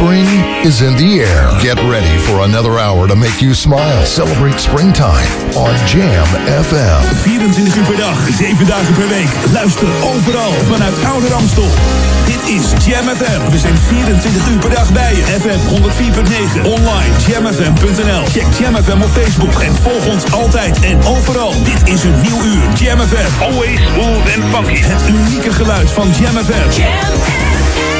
Spring is in the air. Get ready for another hour to make you smile. Celebrate springtime on Jam FM. 24 uur per dag, 7 dagen per week. Luister overal vanuit Oude Ramstel. Dit is Jam FM. We zijn 24 uur per dag bij je. FM 104.9. Online jamfm.nl. Check Jam FM op Facebook en volg ons altijd en overal. Dit is een nieuw uur. Jam FM. Always smooth and funky. Het unieke geluid van Jam FM.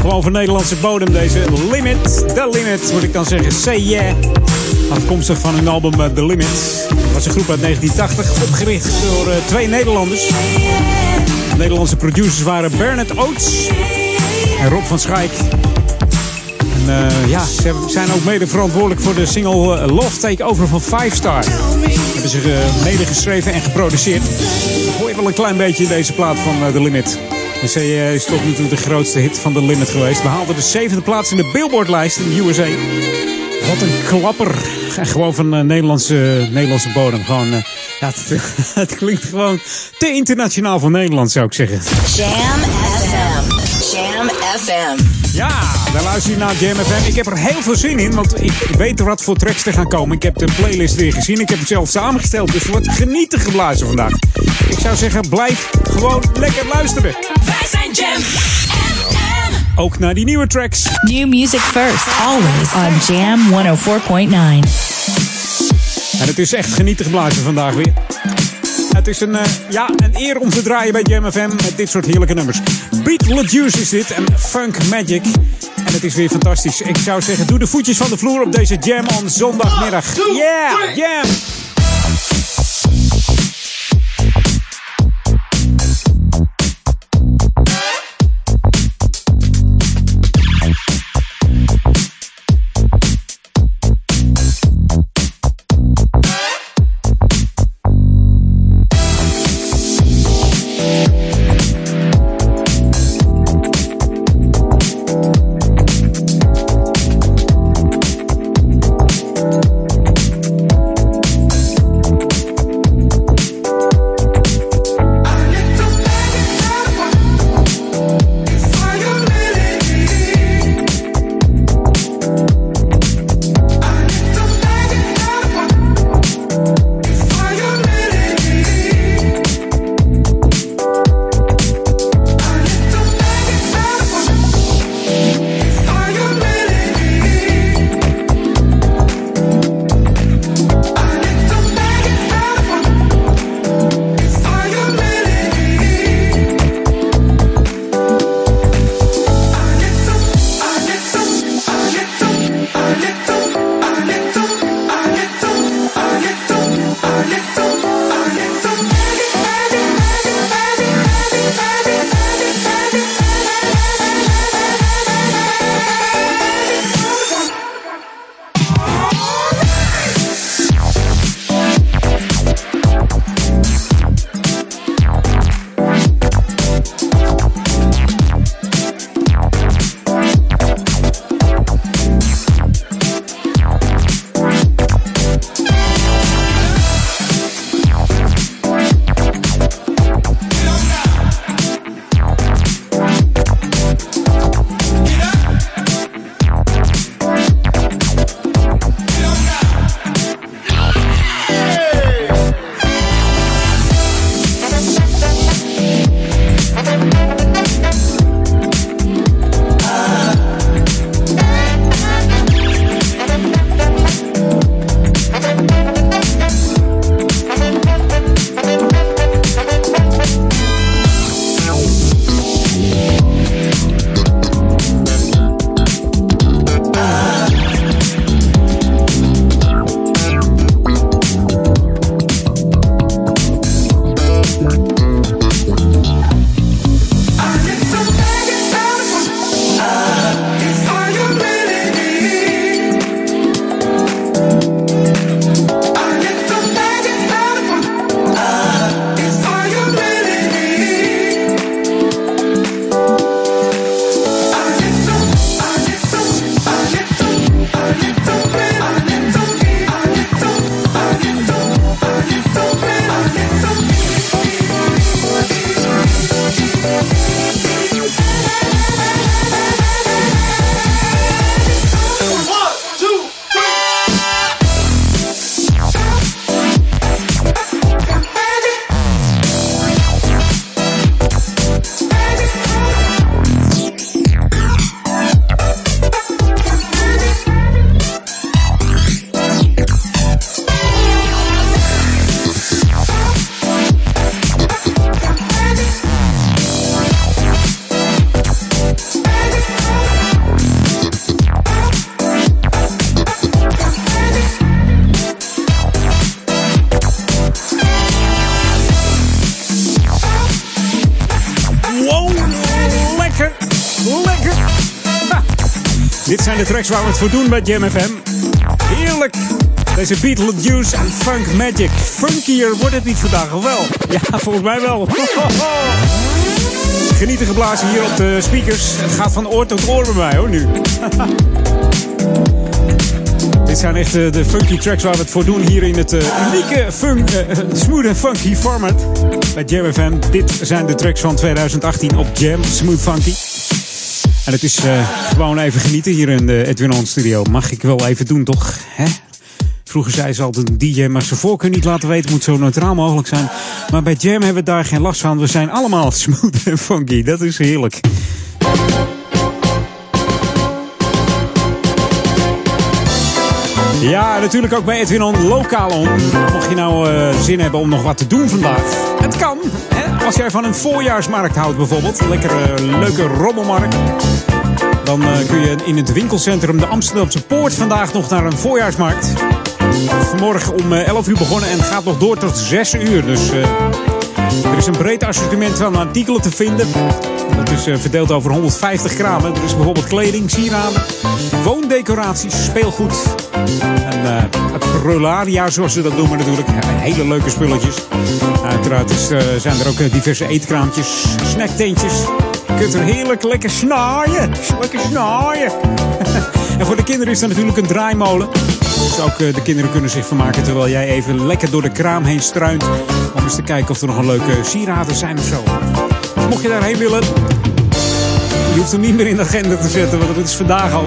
Gewoon van Nederlandse bodem deze Limit. The Limit moet ik dan zeggen. Say yeah. Afkomstig van hun album eh, The Limit. Dat was een groep uit 1980. Opgericht door uh, twee Nederlanders. De Nederlandse producers waren Bernard Oates en Rob van Schaik. En uh, ja, ze zijn ook mede verantwoordelijk voor de single Love Takeover van Five Star. Hebben ze mede geschreven en geproduceerd. Hoor je wel een klein beetje deze plaat van The Limit. En zij is toch natuurlijk de grootste hit van The Limit geweest. We haalden de zevende plaats in de Billboard-lijst in de USA. Wat een klapper. Gewoon van uh, Nederlandse, Nederlandse bodem. Gewoon, uh, ja, het, het, klinkt gewoon te internationaal voor Nederland, zou ik zeggen. Jam FM. Jam FM. Ja, daar luister je naar Jam FM. Ik heb er heel veel zin in, want ik weet er wat voor tracks te gaan komen. Ik heb de playlist weer gezien. Ik heb het zelf samengesteld, dus er wordt genieten geblazen vandaag. Ik zou zeggen, blijf gewoon lekker luisteren. Wij zijn Jam FM. Ook naar die nieuwe tracks. New music first, always on Jam 104.9. En het is echt genieten geblazen vandaag weer. Het is een, uh, ja, een eer om te draaien bij Jam FM met dit soort heerlijke nummers. Beat Juice is dit en Funk Magic. En het is weer fantastisch. Ik zou zeggen, doe de voetjes van de vloer op deze Jam on zondagmiddag. Yeah, Jam! Waar we het voor doen bij Jam FM. Heerlijk! Deze Beetlejuice en Funk Magic. Funkier wordt het niet vandaag, of wel? Ja, volgens mij wel. Genieten geblazen hier op de speakers. Het gaat van oor tot oor bij mij hoor nu. Dit zijn echt de funky tracks waar we het voor doen hier in het uh, unieke funk, uh, smooth en funky format bij Jam FM. Dit zijn de tracks van 2018 op Jam Smooth Funky. En het is uh, gewoon even genieten hier in de Edwin Studio. Mag ik wel even doen, toch? Hè? Vroeger zei ze altijd een DJ, maar zijn voorkeur niet laten weten moet zo neutraal mogelijk zijn. Maar bij Jam hebben we daar geen last van. We zijn allemaal smooth en funky. Dat is heerlijk. Ja, natuurlijk ook bij Edwin On, lokaal on. Mocht je nou uh, zin hebben om nog wat te doen vandaag. Het kan, hè? Als jij van een voorjaarsmarkt houdt bijvoorbeeld. Een lekkere, leuke rommelmarkt. Dan uh, kun je in het winkelcentrum de Amsterdamse Poort vandaag nog naar een voorjaarsmarkt. Vanmorgen om 11 uur begonnen en gaat nog door tot 6 uur. Dus uh, er is een breed assortiment van artikelen te vinden. Dat is uh, verdeeld over 150 kramen. Er is bijvoorbeeld kleding, sieraden, woondecoraties, speelgoed. En uh, prularia, zoals ze dat noemen natuurlijk. Hele leuke spulletjes. Uiteraard is, zijn er ook diverse eetkraampjes, snacktentjes. Je kunt er heerlijk lekker snaaien. Lekker snaaien. en voor de kinderen is er natuurlijk een draaimolen. Dus ook de kinderen kunnen zich vermaken terwijl jij even lekker door de kraam heen struint. Om eens te kijken of er nog een leuke sieraden zijn of zo. Dus mocht je daarheen willen, je hoeft hem niet meer in de agenda te zetten, want het is vandaag al.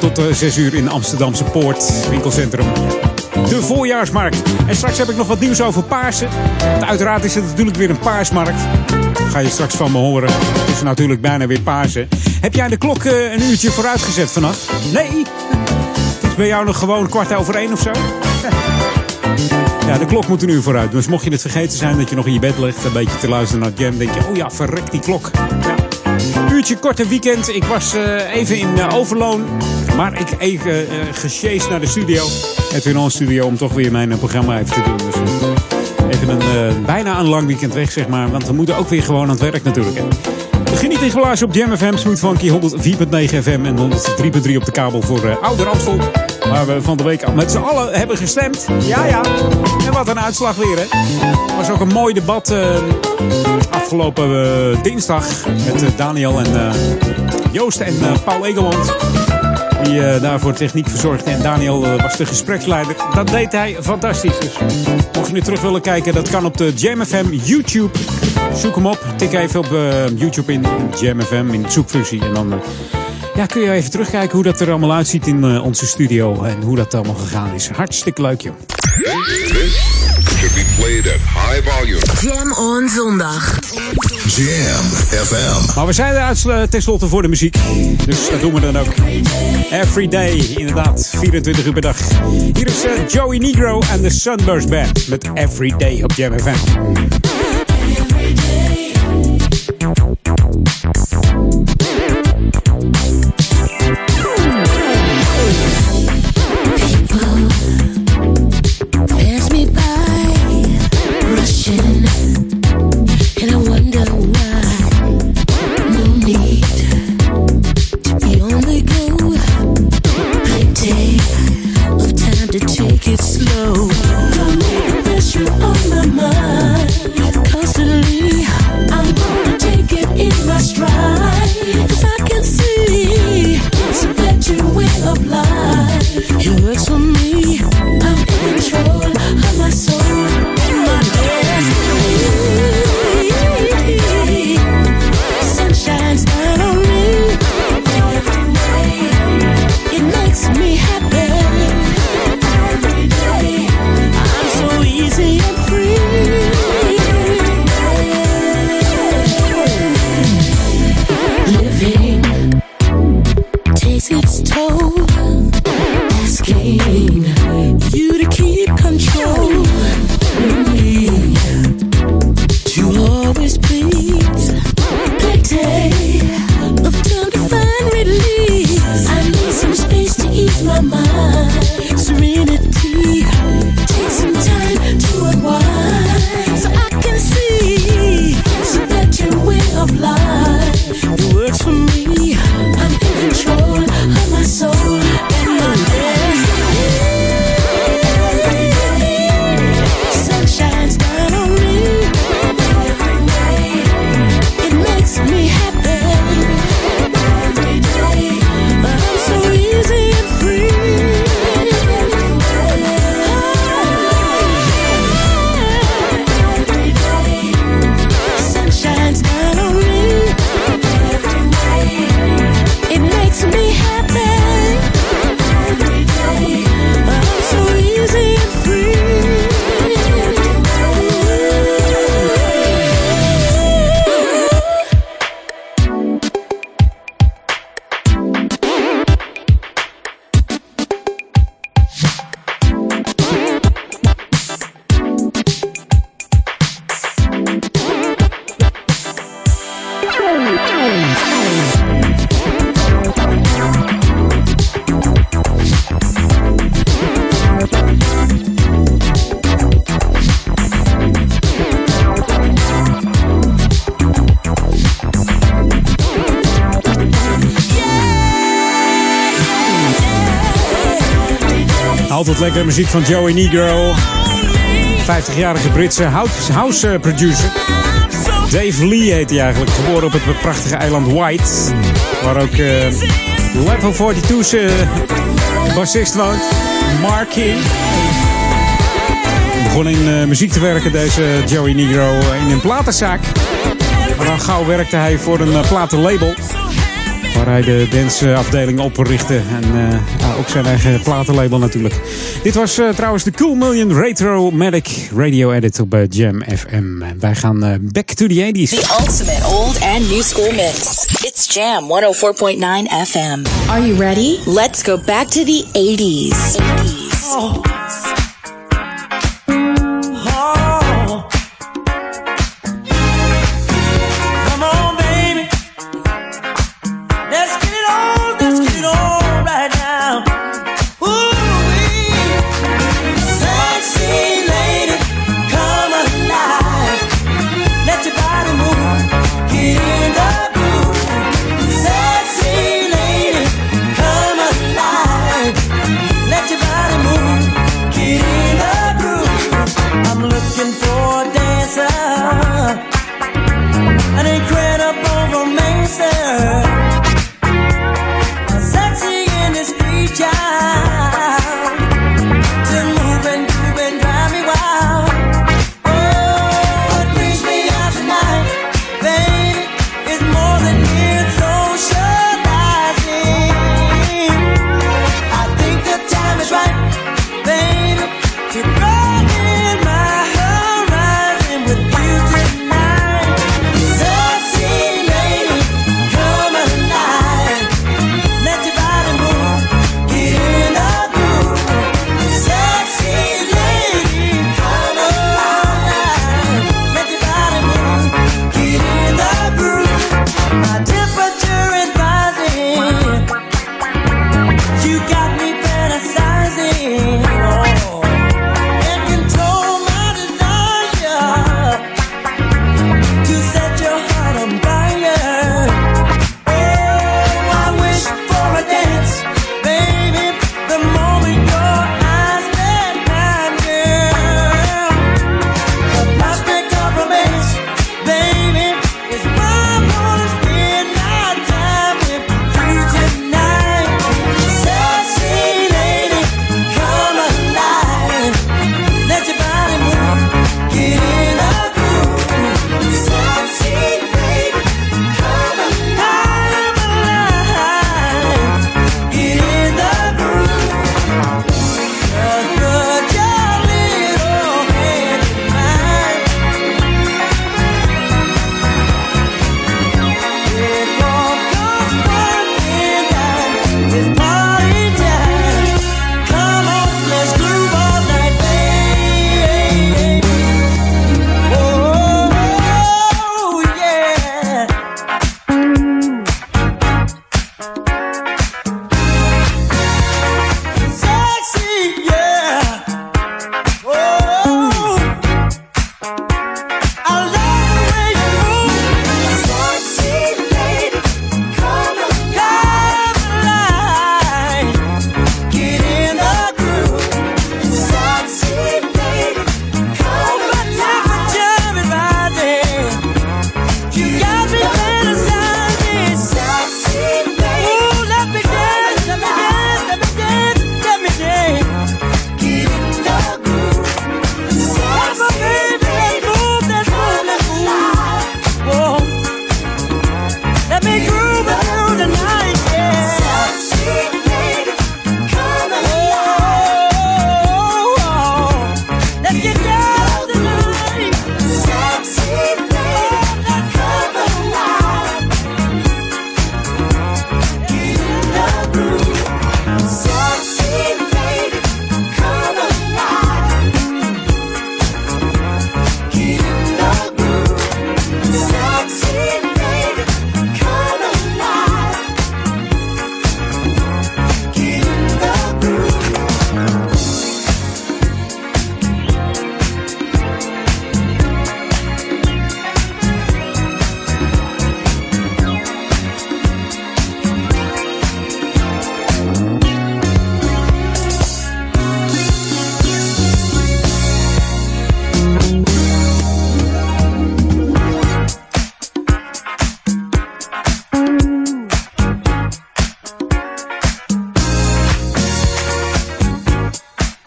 Tot uh, 6 uur in de Amsterdamse Poort, winkelcentrum. De voorjaarsmarkt. En straks heb ik nog wat nieuws over Paarsen. Uiteraard is het natuurlijk weer een paarsmarkt. Ga je straks van me horen. Het is natuurlijk bijna weer Paarsen. Heb jij de klok uh, een uurtje vooruitgezet vannacht? Nee? is bij jou nog gewoon kwart over één of zo? Ja, de klok moet een uur vooruit. Dus mocht je het vergeten zijn dat je nog in je bed ligt, een beetje te luisteren naar Jam, denk je, oh ja, verrek die klok. Ja. Uurtje korte weekend. Ik was uh, even in uh, Overloon. Maar ik even uh, naar de studio. Edwin On Studio om toch weer mijn programma even te doen. Dus even een, bijna een lang weekend weg, zeg maar. Want we moeten ook weer gewoon aan het werk natuurlijk. Hè. Geniet in glazen op Jam FM, Smooth Funky 104.9 FM en 103.3 op de kabel voor uh, Oude Ramstel. Waar we van de week met z'n allen hebben gestemd. Ja, ja. En wat een uitslag weer, hè. was ook een mooi debat uh, afgelopen uh, dinsdag met Daniel en Joost en Paul Egeland. Die daarvoor techniek verzorgde. En Daniel was de gespreksleider. Dat deed hij fantastisch. Dus mocht je nu terug willen kijken, dat kan op de JamFM YouTube. Zoek hem op. Tik even op YouTube in JamFM in de zoekfunctie. En dan ja, kun je even terugkijken hoe dat er allemaal uitziet in onze studio. En hoe dat allemaal gegaan is. Hartstikke leuk, joh. should be played at high volume. Jam on zondag. Jam FM. Maar we zijn er tenslotte voor de muziek. Dus dat doen we dan ook. Every day, inderdaad. 24 uur per dag. Hier is uh, Joey Negro en de Sunburst Band. Met Every Day op Jam FM. my mind. Muziek van Joey Negro. 50-jarige Britse house, house producer. Dave Lee heet hij eigenlijk. Geboren op het prachtige eiland White. Waar ook uh, Level 42's uh, bassist woont. Mark King. Begon in uh, muziek te werken, deze Joey Negro, in een platenzaak. Maar dan gauw werkte hij voor een platenlabel. Waar hij de danceafdeling oprichtte. En uh, ook zijn eigen platenlabel natuurlijk. Dit was uh, trouwens de Cool Million Retro Medic Radio Edit op uh, Jam FM. En wij gaan back to the 80s. The ultimate old and new school mix. It's Jam 104.9 FM. Are you ready? Let's go back to the 80s. 80s. Oh.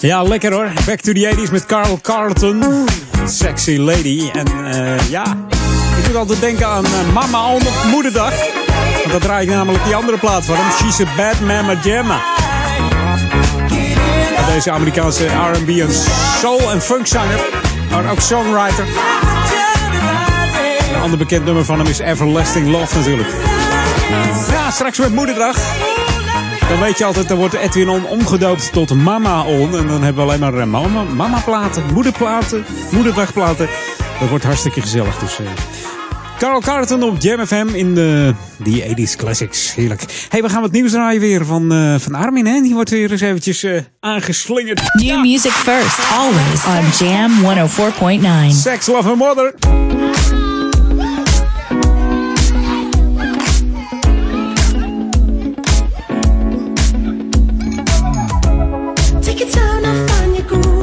Ja, lekker hoor. Back to the 80s met Carl Carlton. Sexy Lady. En uh, ja, ik moet altijd denken aan uh, Mama op Moederdag. Want dat draai ik namelijk die andere plaat van hem. She's a Bad Mama Jamma. Deze Amerikaanse R&B en soul en funkzanger. Maar ook songwriter. Een ander bekend nummer van hem is Everlasting Love natuurlijk. Ja, straks met Moederdag. Dan weet je altijd, dan wordt Edwin On omgedoopt tot Mama On. En dan hebben we alleen maar uh, mama, mama platen, moederplaten, moederdagplaten. Dat wordt hartstikke gezellig. Dus, uh, Carl Carlton op Jam FM in de die 80s Classics. Heerlijk. hey, we gaan wat nieuws draaien weer van, uh, van Armin. Hè? Die wordt weer eens eventjes uh, aangeslingerd. New ja. music first, always on Jam 104.9. Sex, Love and Mother. Love and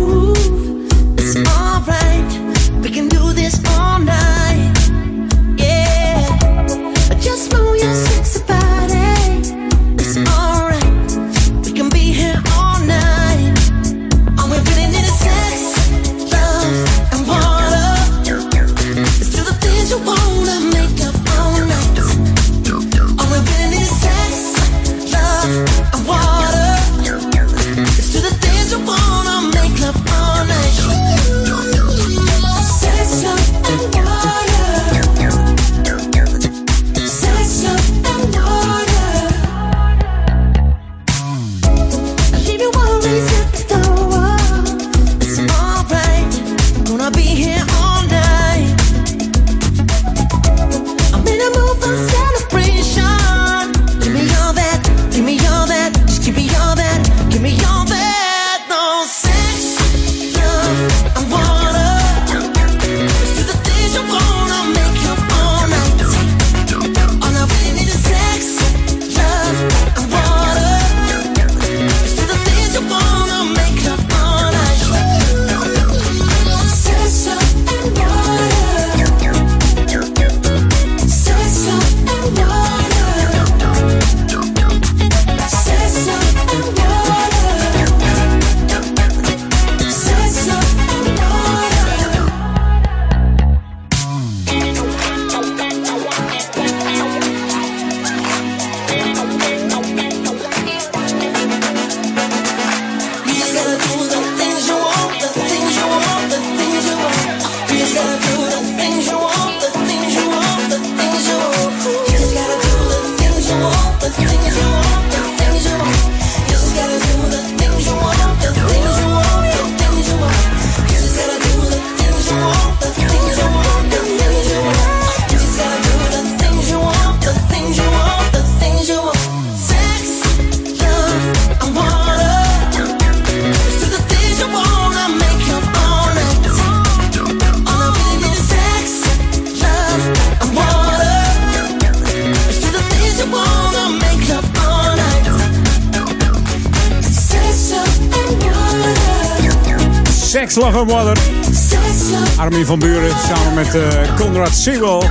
Sewell.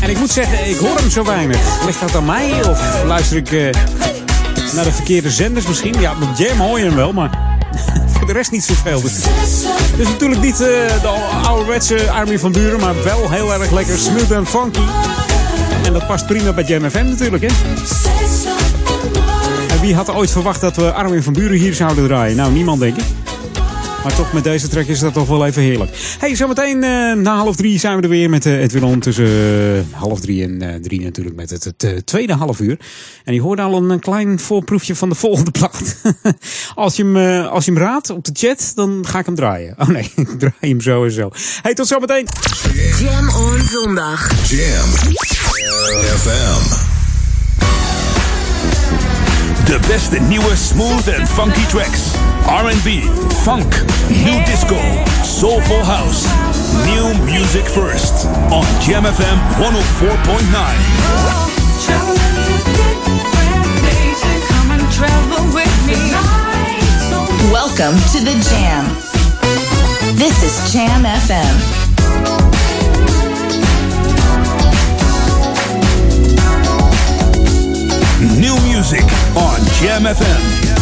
En ik moet zeggen, ik hoor hem zo weinig. Ligt dat aan mij of luister ik uh, naar de verkeerde zenders misschien? Ja, met Jam hoor je hem wel, maar voor de rest niet zoveel. Dus, dus natuurlijk niet uh, de ouderwetse Armin van Buren, maar wel heel erg lekker smooth en funky. En dat past prima bij Jam FM natuurlijk, hè? En wie had ooit verwacht dat we Armin van Buren hier zouden draaien? Nou, niemand denk ik. Maar toch, met deze track is dat toch wel even heerlijk. Hey, zometeen uh, na half drie zijn we er weer met uh, Edwin On. Tussen uh, half drie en drie natuurlijk met het, het tweede half uur. En je hoorde al een, een klein voorproefje van de volgende plaat. als, je hem, als je hem raadt op de chat, dan ga ik hem draaien. Oh nee, ik draai hem zo en zo. Hey, tot zometeen. Jam on zondag. Jam FM. De beste nieuwe smooth en funky tracks. R&B, funk, new disco, soulful house. New music first on GMFM 104.9. Welcome to the Jam. This is Jam FM. New music on Jam FM.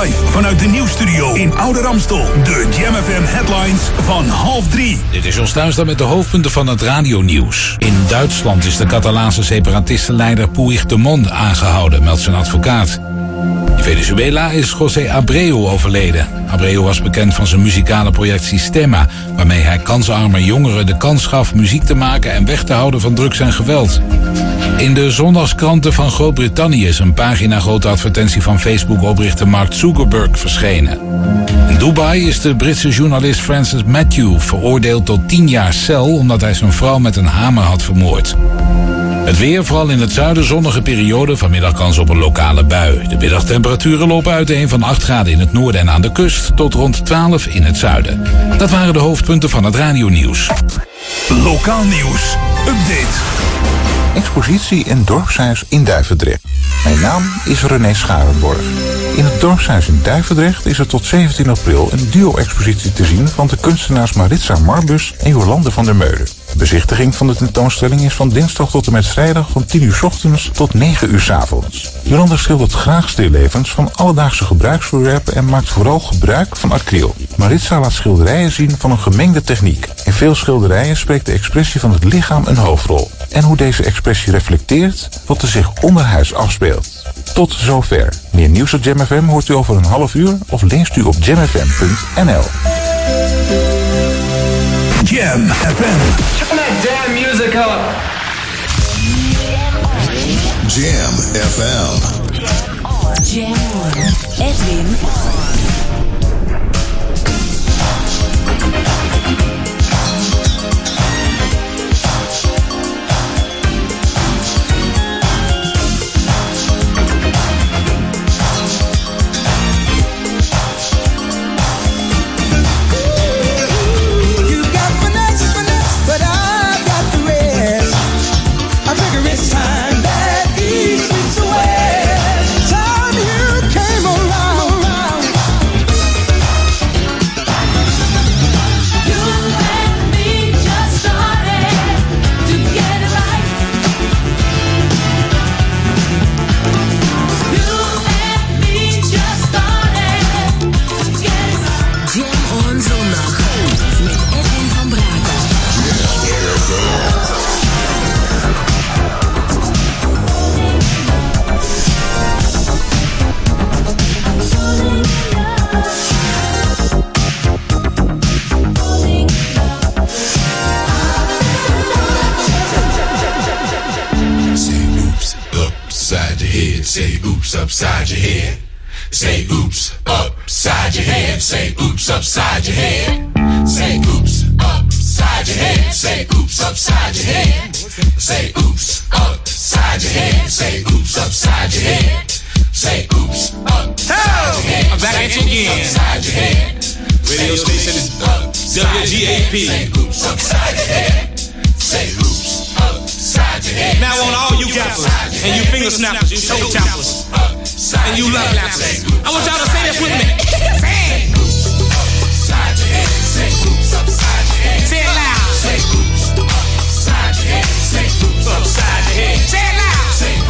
Live vanuit de nieuwstudio in Oude Ramstel. De Jam headlines van half drie. Dit is Jos Thuisda met de hoofdpunten van het radionieuws. In Duitsland is de Catalaanse separatistenleider Puigdemont aangehouden, meldt zijn advocaat. In Venezuela is José Abreu overleden. Abreu was bekend van zijn muzikale project Sistema, waarmee hij kansarme jongeren de kans gaf muziek te maken en weg te houden van drugs en geweld. In de zondagskranten van Groot-Brittannië is een pagina grote advertentie van Facebook-oprichter Mark Zuckerberg verschenen. In Dubai is de Britse journalist Francis Matthew veroordeeld tot 10 jaar cel omdat hij zijn vrouw met een hamer had vermoord. Het weer, vooral in het zuiden, zonnige periode. Vanmiddag kans op een lokale bui. De middagtemperaturen lopen uiteen van 8 graden in het noorden en aan de kust... tot rond 12 in het zuiden. Dat waren de hoofdpunten van het radionieuws. Lokaal nieuws. Update. Expositie in Dorpshuis in Duivendrecht. Mijn naam is René Scharenborg. In het Dorpshuis in Duivendrecht is er tot 17 april een duo-expositie te zien van de kunstenaars Maritza Marbus en Jolande van der Meulen. De bezichtiging van de tentoonstelling is van dinsdag tot en met vrijdag van 10 uur 's ochtends tot 9 uur 's avonds. Jolanda schildert graag stillevens van alledaagse gebruiksvoorwerpen en maakt vooral gebruik van acryl. Maritza laat schilderijen zien van een gemengde techniek. In veel schilderijen spreekt de expressie van het lichaam een hoofdrol. En hoe deze expressie reflecteert wat er zich onderhuis afspeelt. Tot zover. Meer nieuws op Jam FM hoort u over een half uur of leest u op jamfm.nl. Jam FM. Turn that damn music up. Jam FM. Jam. Say oops upside your head. Say oops upside your head. Say oops upside your head. Say oops upside your head. Say oops upside your head. Say oops upside your head. Say oops upside your head. Say oops upside your head. I'm back at you again. Upside your head. Radio station is Say WGAP. oops upside your head. Say oops upside your head. Now on all you gappers and you finger snappers, you toe tappers, and you love lappers. I want y'all to say this with me. Say it. Upside your head. Say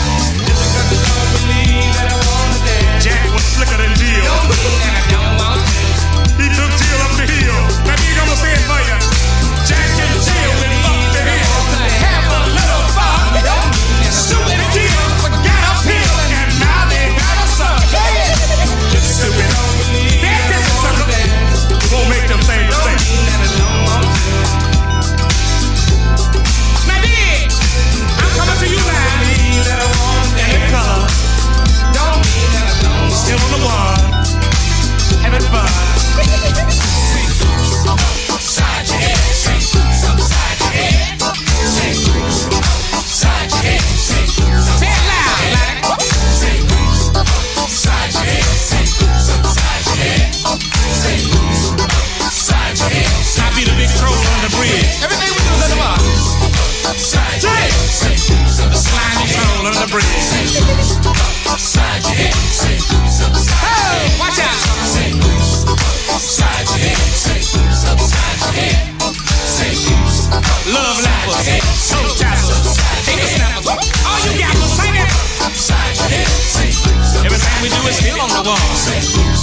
flicker than deal. I.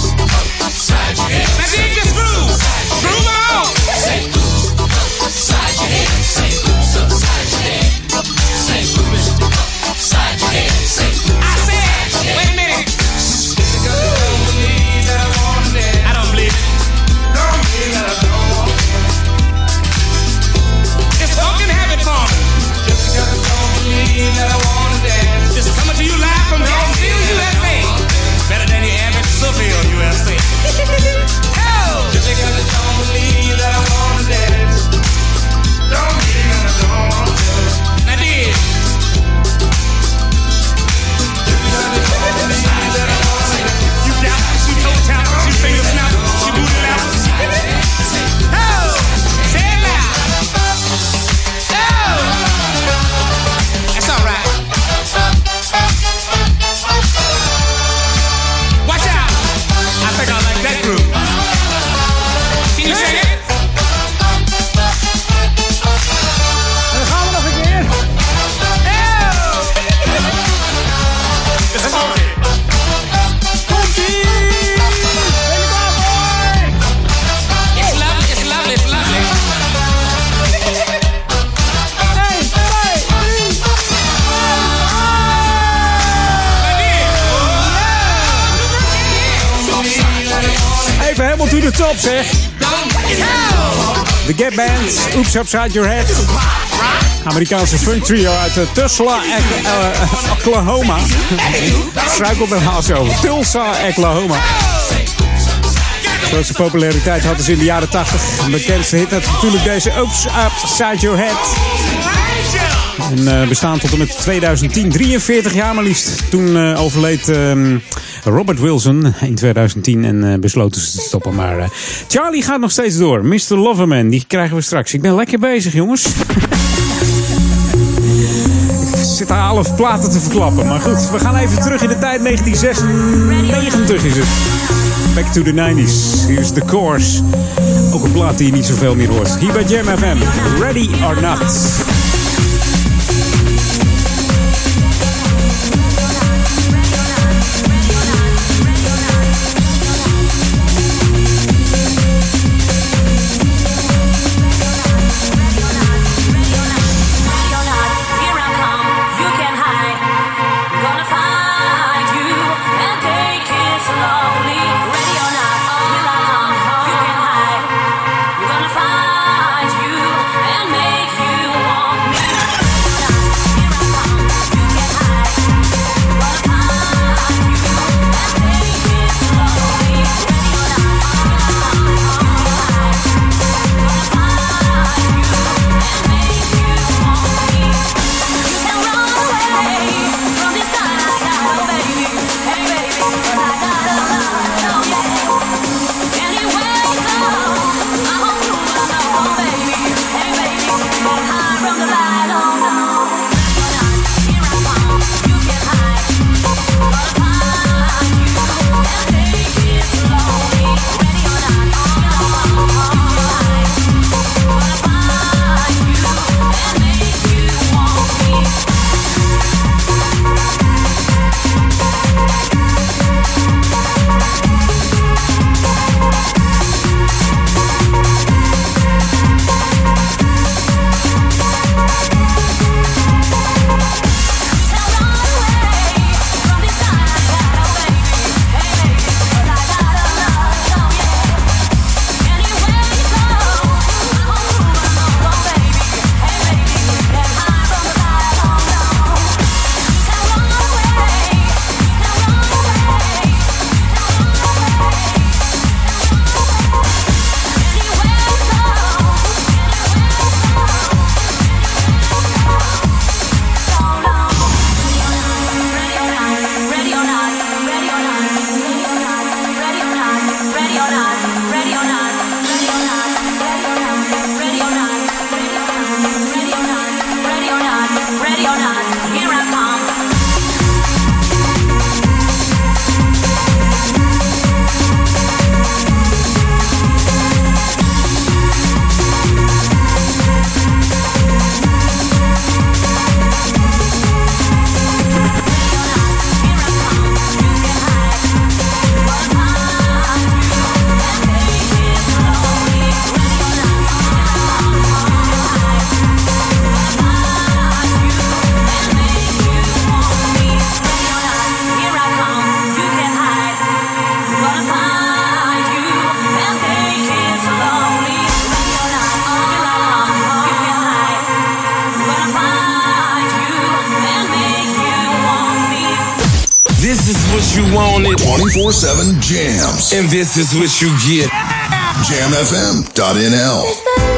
the top, zeg. The Gap Band, Oops Upside Your Head. Amerikaanse funk trio uit eh, Tulsa, eh, Oklahoma. Struikelt er haast over. Tulsa, Oklahoma. Grootste populariteit hadden ze in de jaren 80. De bekendste hit had natuurlijk deze Oops Upside Your Head. En eh, bestaan tot en met 2010, 43 jaar maar liefst. Toen overleed ehm, Robert Wilson in 2010 en eh, besloten ze te stoppen. Maar eh, Charlie gaat nog steeds door. Mr. Loverman, die krijgen we straks. Ik ben lekker bezig, jongens. Ik zit half platen te verklappen. Maar goed, we gaan even terug in de tijd. 1996 is het. Back to the 90s. Hier is The Course. Ook een plaat die je niet zoveel meer hoort. Hier bij Jam FM. Ready or not. 7 jams. And this is what you get. JamFM.nl.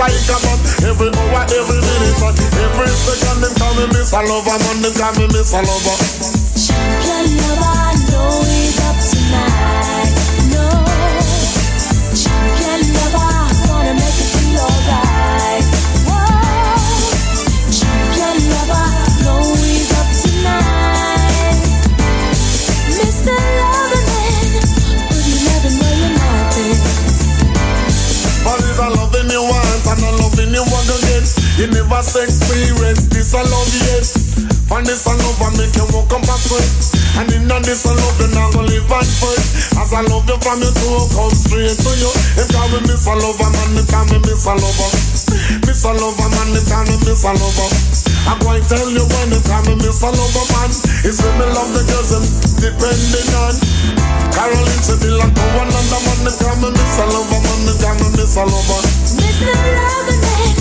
bomb Every hour, every minute, man Every second, them call me Miss a Lover Man, them call me Miss a Lover Champion lover, I know he's You never experience this I love yet Find this I love and make you walk up a sweat And in on this I love you not gonna live and fight As I love you from your toe come straight to you If call me miss a lover man, they call me miss a lover Miss a lover man, they call me miss a lover I'm to tell you when they call me miss a lover man It's when me love the girls them depending on Caroline said they like go another man, they call me miss a lover man, they call me miss a lover Mr. Loverman, give me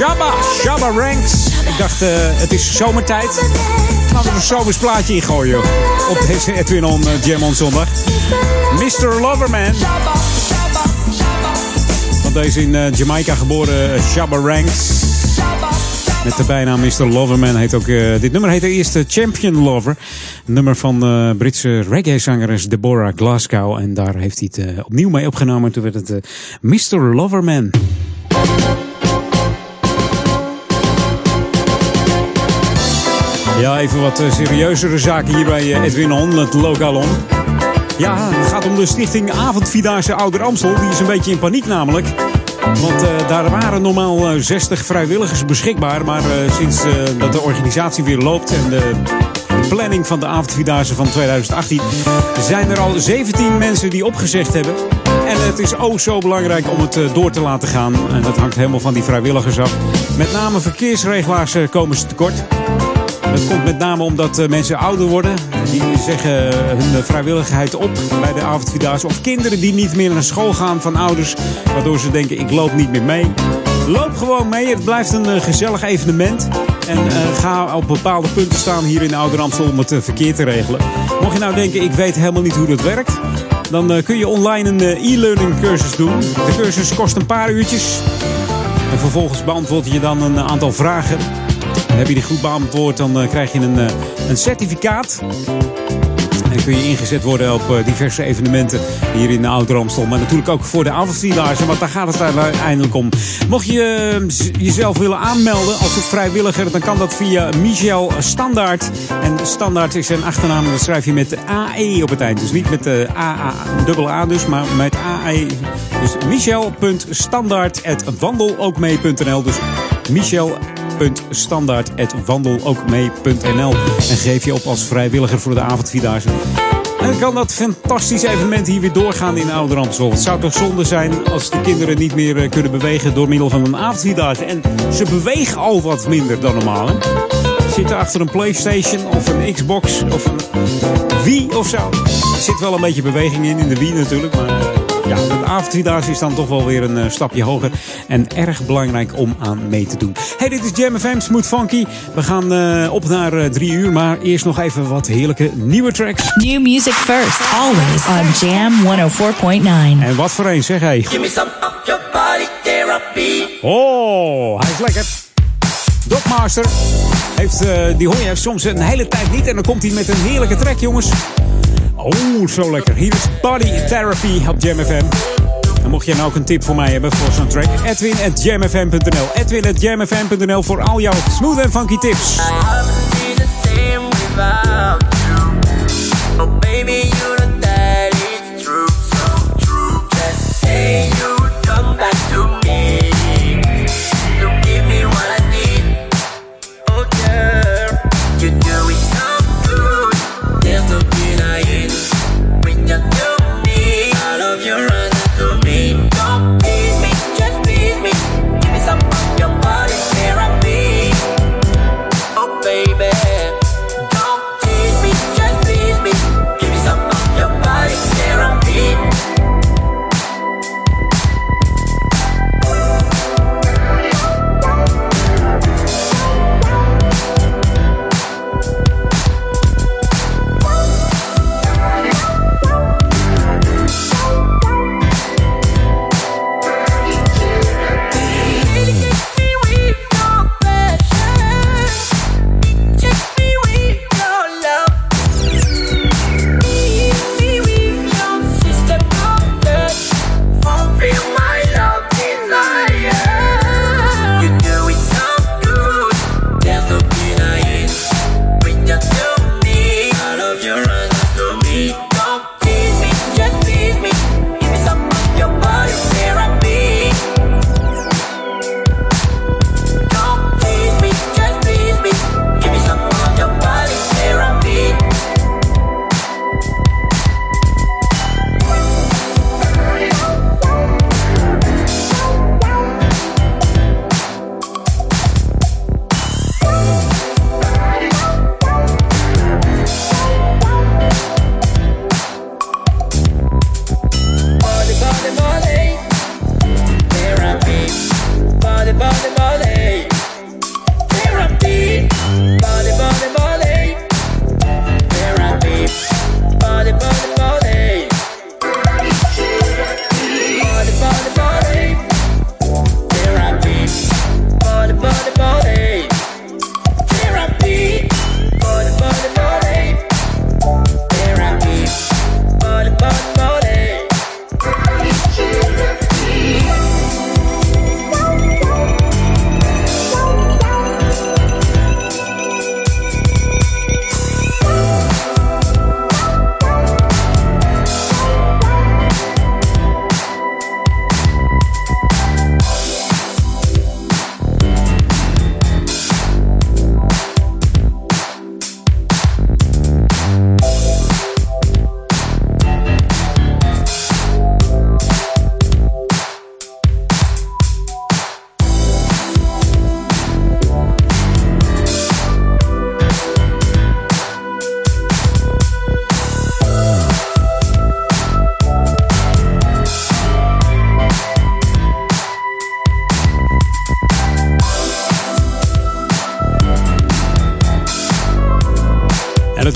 Shabba, Shabba Ranks. Ik dacht, eh, het is zomertijd. Laten we een zomers plaatje ingooien. Op deze Edwin on eh, Jam on zondag. Mr. Loverman. Van deze in eh, Jamaica geboren Shabba Ranks. Met de bijnaam Mr. Loverman heet ook... dit nummer heet eerst eh, Champion Lover. Nummer van eh Britse reggae-zangeres Deborah Glasgow. En daar heeft hij het opnieuw mee opgenomen. Toen werd het Mr. Loverman. Ja, even wat eh, serieuzere zaken hier bij eh, Edwin On, het lokaal on. Ja, het gaat om de stichting Avondvierdaagse Ouder Amstel. Die is een beetje in paniek namelijk. Want eh, daar waren normaal eh, 60 vrijwilligers beschikbaar. Maar sinds dat de organisatie weer loopt en de planning van de Avondvierdaagse van 2018... zijn er al 17 mensen die opgezegd hebben. En het is ook zo belangrijk om het door te laten gaan. En dat hangt helemaal van die vrijwilligers af. Met name verkeersregelaars komen ze tekort. Dat komt met name omdat eh, mensen ouder worden. Die zeggen eh, hun vrijwilligheid op bij de avondvierdaagse. Of kinderen die niet meer naar school gaan van ouders. Waardoor ze denken, ik loop niet meer mee. Loop gewoon mee. Het blijft een eh, gezellig evenement. En eh, ga op bepaalde punten staan hier in Ouder Amstel om het eh, verkeer te regelen. Mocht je nou denken, ik weet helemaal niet hoe dat werkt. Dan eh, kun je online een eh, e-learning cursus doen. De cursus kost een paar uurtjes. En vervolgens beantwoord je dan een aantal vragen. Heb je die goed beantwoord, dan eh, krijg je een, eh, een certificaat. En kun je ingezet worden op eh, diverse evenementen hier in de Oude Ramstel. Maar natuurlijk ook voor de avondvierdaagse, want daar gaat het uiteindelijk om. Mocht je jezelf willen aanmelden als vrijwilliger, dan kan dat via Michel Standaard. En Standaard is zijn achternaam, dat schrijf je met AE op het eind. Dus niet met de AA, dubbele A dus, maar met AE. Dus michel.standaard.wandelookmee.nl Dus michel.standaard.wandelookmee.nl En geef je op als vrijwilliger voor de avondvierdaagse. En dan kan dat fantastische evenement hier weer doorgaan in Oude Ramsel. Het zou toch zonde zijn als de kinderen niet meer eh, kunnen bewegen door middel van een avondvierdaagse. En ze bewegen al wat minder dan normaal. Hè? Zitten achter een Playstation of een Xbox of een Wii of zo. Er zit wel een beetje beweging in, in de Wii natuurlijk. Maar eh, ja, de avondvierdaagse is dan toch wel weer een eh, stapje hoger. En erg belangrijk om aan mee te doen. Hey, dit is Jam FM, Smooth Funky. We gaan eh, op naar eh, drie uur. Maar eerst nog even wat heerlijke nieuwe tracks. New music first, always on Jam 104.9. En wat voor een, zeg hij. Give me some of your body therapy. Oh, hij is lekker. Dogmaster heeft, eh, die hoor je soms een hele tijd niet. En dan komt hij met een heerlijke track, jongens. Oh, zo lekker. Hier is Body Therapy op Jam FM. En mocht jij nou ook een tip voor mij hebben voor zo'n track, Edwin at jamfm.nl. Edwin at jamfm.nl voor al jouw smooth en funky tips.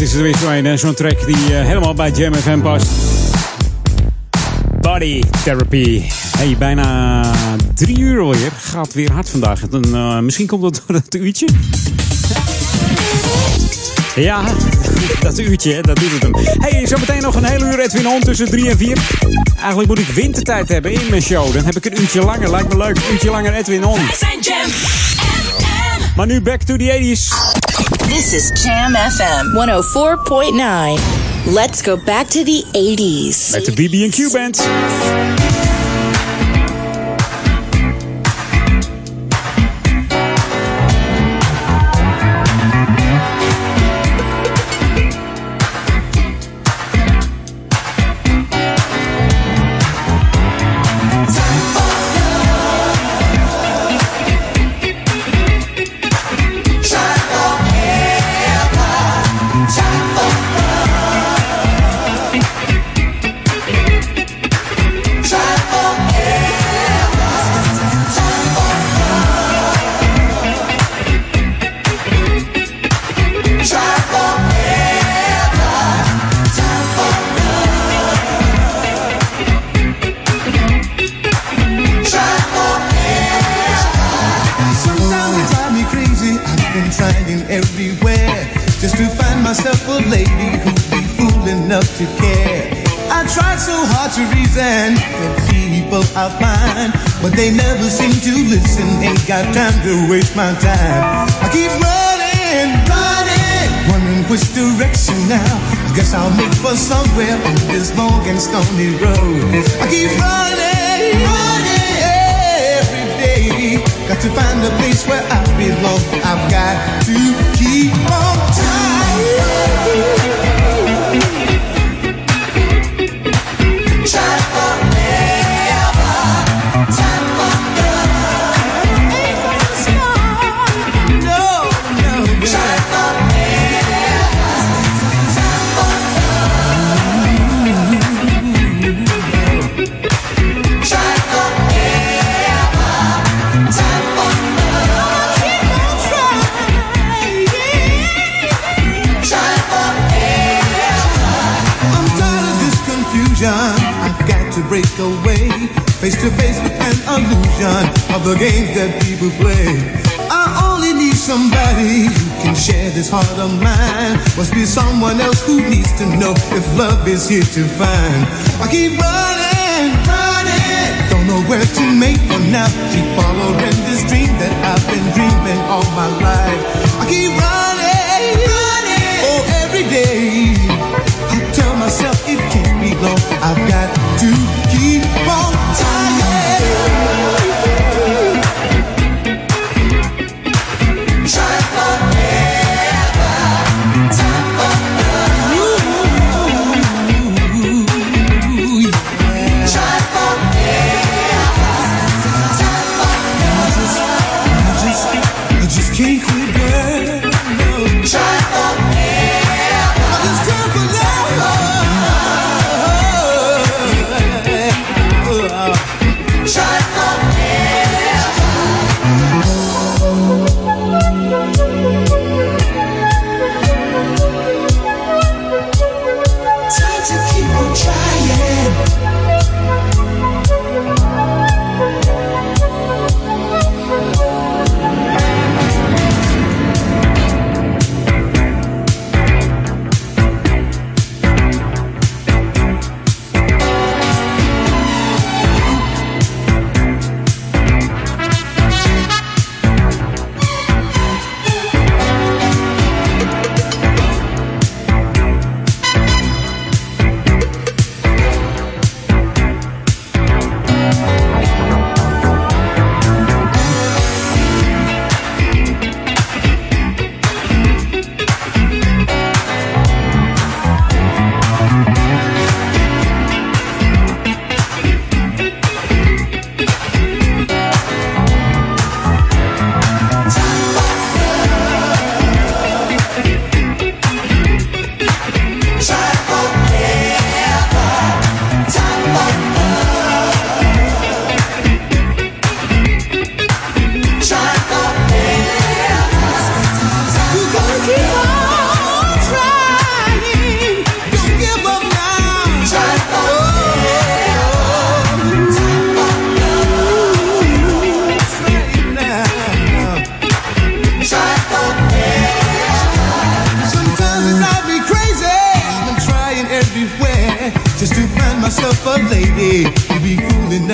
Is er weer zo een, zo'n track die eh, helemaal bij Jam FM past. Body Therapy. Hey, bijna drie uur alweer. Gaat weer hard vandaag. Dan, eh, misschien komt dat door het uurtje. Ja, dat uurtje, dat doet het hem. hey, zometeen nog een hele uur Edwin On tussen 3 en 4. Eigenlijk moet ik wintertijd hebben in mijn show. Dan heb ik een uurtje langer. Lijkt me leuk. Een uurtje langer Edwin Jam Maar nu back to the 80s. This is Jam FM 104.9. Let's go back to the 80s. Back to BB&Q Band. Trying everywhere just to find myself a lady who'd be fool enough to care. I tried so hard to reason the people I find, but they never seem to listen. Ain't got time to waste my time. I keep running, running, wondering which direction now. I guess I'll make for somewhere on this long and stony road. I keep running, running every day. Got to find a place where I I've got to keep on Face to face with an illusion of the games that people play. I only need somebody who can share this heart of mine. Must be someone else who needs to know if love is here to find. I keep running, running. Don't know where to make for now. Keep following this dream that I've been dreaming all my life. I keep running, running. Oh, every day. I tell myself it can't be long. I've got to keep on time.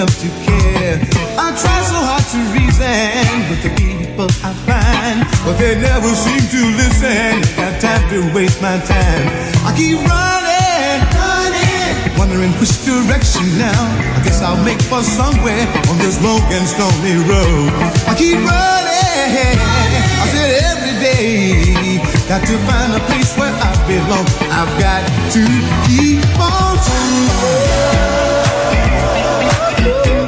Enough to care. I try so hard to reason with the people I find, but they never seem to listen. Got time to waste my time. I keep running, running, wondering which direction now. I guess I'll make for somewhere on this long and stony road. I keep running. I said every day, got to find a place where I belong. I've got to keep on Ooh.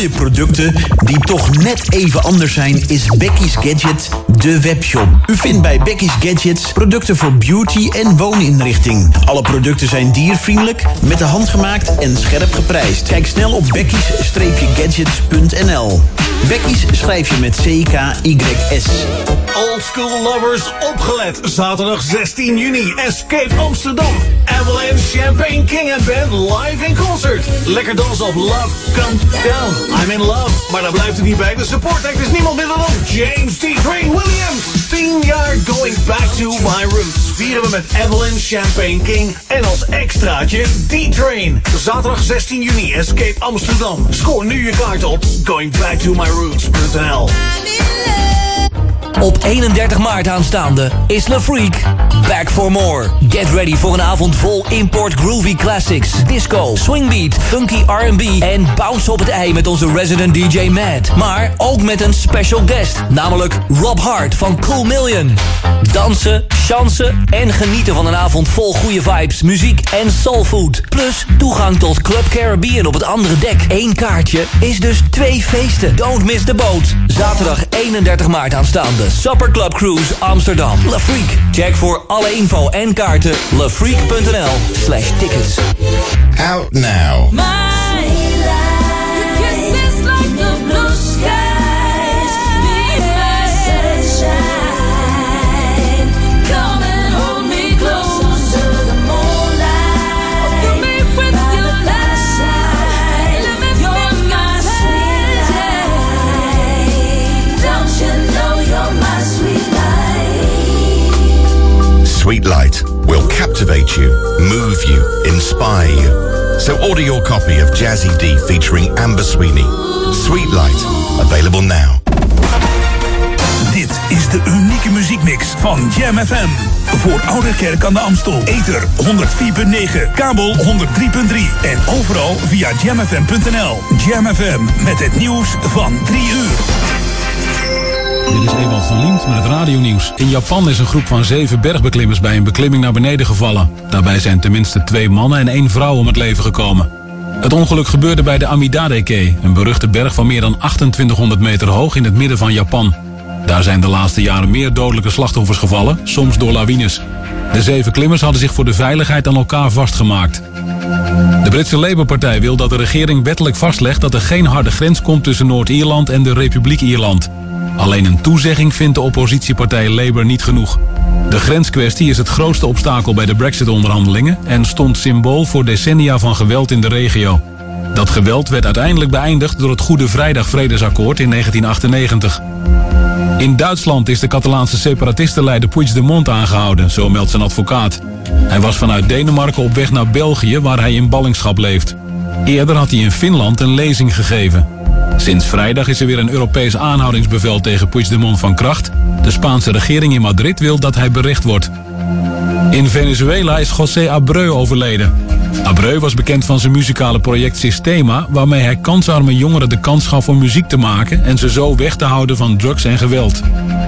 Mooie producten die toch net even anders zijn, is Becky's Gadget de webshop. U vindt bij Becky's Gadgets producten voor beauty en wooninrichting. Alle producten zijn diervriendelijk, met de hand gemaakt en scherp geprijsd. Kijk snel op becky's-gadgets.nl. Becky's schrijf je met C-K-Y-S. Old school lovers, opgelet. Zaterdag 16 juni, Escape Amsterdam. Avalanche Champagne King and Band live in concert. Lekker dansen op Love Come Down. I'm in love. Maar daar blijft het niet bij. De support act is niemand minder dan James T. Train Williams. 10 jaar going back to my roots. Vieren we met Avalanche Champagne King. En als extraatje D-Train. Zaterdag 16 juni, Escape Amsterdam. Scoor nu je kaart op goingbacktomyroots.nl. Op 31 maart aanstaande is Le Freak back for more. Get ready voor een avond vol import groovy classics, disco, swingbeat, funky R&B en bounce op het ei met onze resident DJ Matt. Maar ook met een special guest, namelijk Rob Hart van Cool Million. Dansen, chansen en genieten van een avond vol goede vibes, muziek en soulfood. Plus toegang tot Club Caribbean op het andere dek. Eén kaartje is dus twee feesten. Don't miss the boat. Zaterdag 31 maart aanstaande. Supper Club Cruise Amsterdam. La Freak. Check voor alle info en kaarten lafreak.nl slash tickets. Out now. Sweet Light will captivate you, move you, inspire you. So order your copy of Jazzy D featuring Amber Sweeney. Sweet Light, available now. Dit is de unieke muziekmix van Jam FM. Voor Ouderkerk aan de Amstel. Ether 104.9, kabel 103.3 en overal via jamfm.nl. Jam FM met het nieuws van 3 uur. Dit is Ewald van Liemt met het radionieuws. In Japan is een groep van zeven bergbeklimmers bij een beklimming naar beneden gevallen. Daarbij zijn tenminste twee mannen en één vrouw om het leven gekomen. Het ongeluk gebeurde bij de Amidadeke, een beruchte berg van meer dan 2800 meter hoog in het midden van Japan. Daar zijn de laatste jaren meer dodelijke slachtoffers gevallen, soms door lawines. De zeven klimmers hadden zich voor de veiligheid aan elkaar vastgemaakt. De Britse Labour-partij wil dat de regering wettelijk vastlegt dat er geen harde grens komt tussen Noord-Ierland en de Republiek Ierland. Alleen een toezegging vindt de oppositiepartij Labour niet genoeg. De grenskwestie is het grootste obstakel bij de Brexit-onderhandelingen en stond symbool voor decennia van geweld in de regio. Dat geweld werd uiteindelijk beëindigd door het Goede Vrijdag-Vredesakkoord in 1998. In Duitsland is de Catalaanse separatistenleider Puigdemont aangehouden, zo meldt zijn advocaat. Hij was vanuit Denemarken op weg naar België, waar hij in ballingschap leeft. Eerder had hij in Finland een lezing gegeven. Sinds vrijdag is er weer een Europees aanhoudingsbevel tegen Puigdemont van kracht. De Spaanse regering in Madrid wil dat hij berecht wordt. In Venezuela is José Abreu overleden. Abreu was bekend van zijn muzikale project Systema... waarmee hij kansarme jongeren de kans gaf om muziek te maken... en ze zo weg te houden van drugs en geweld.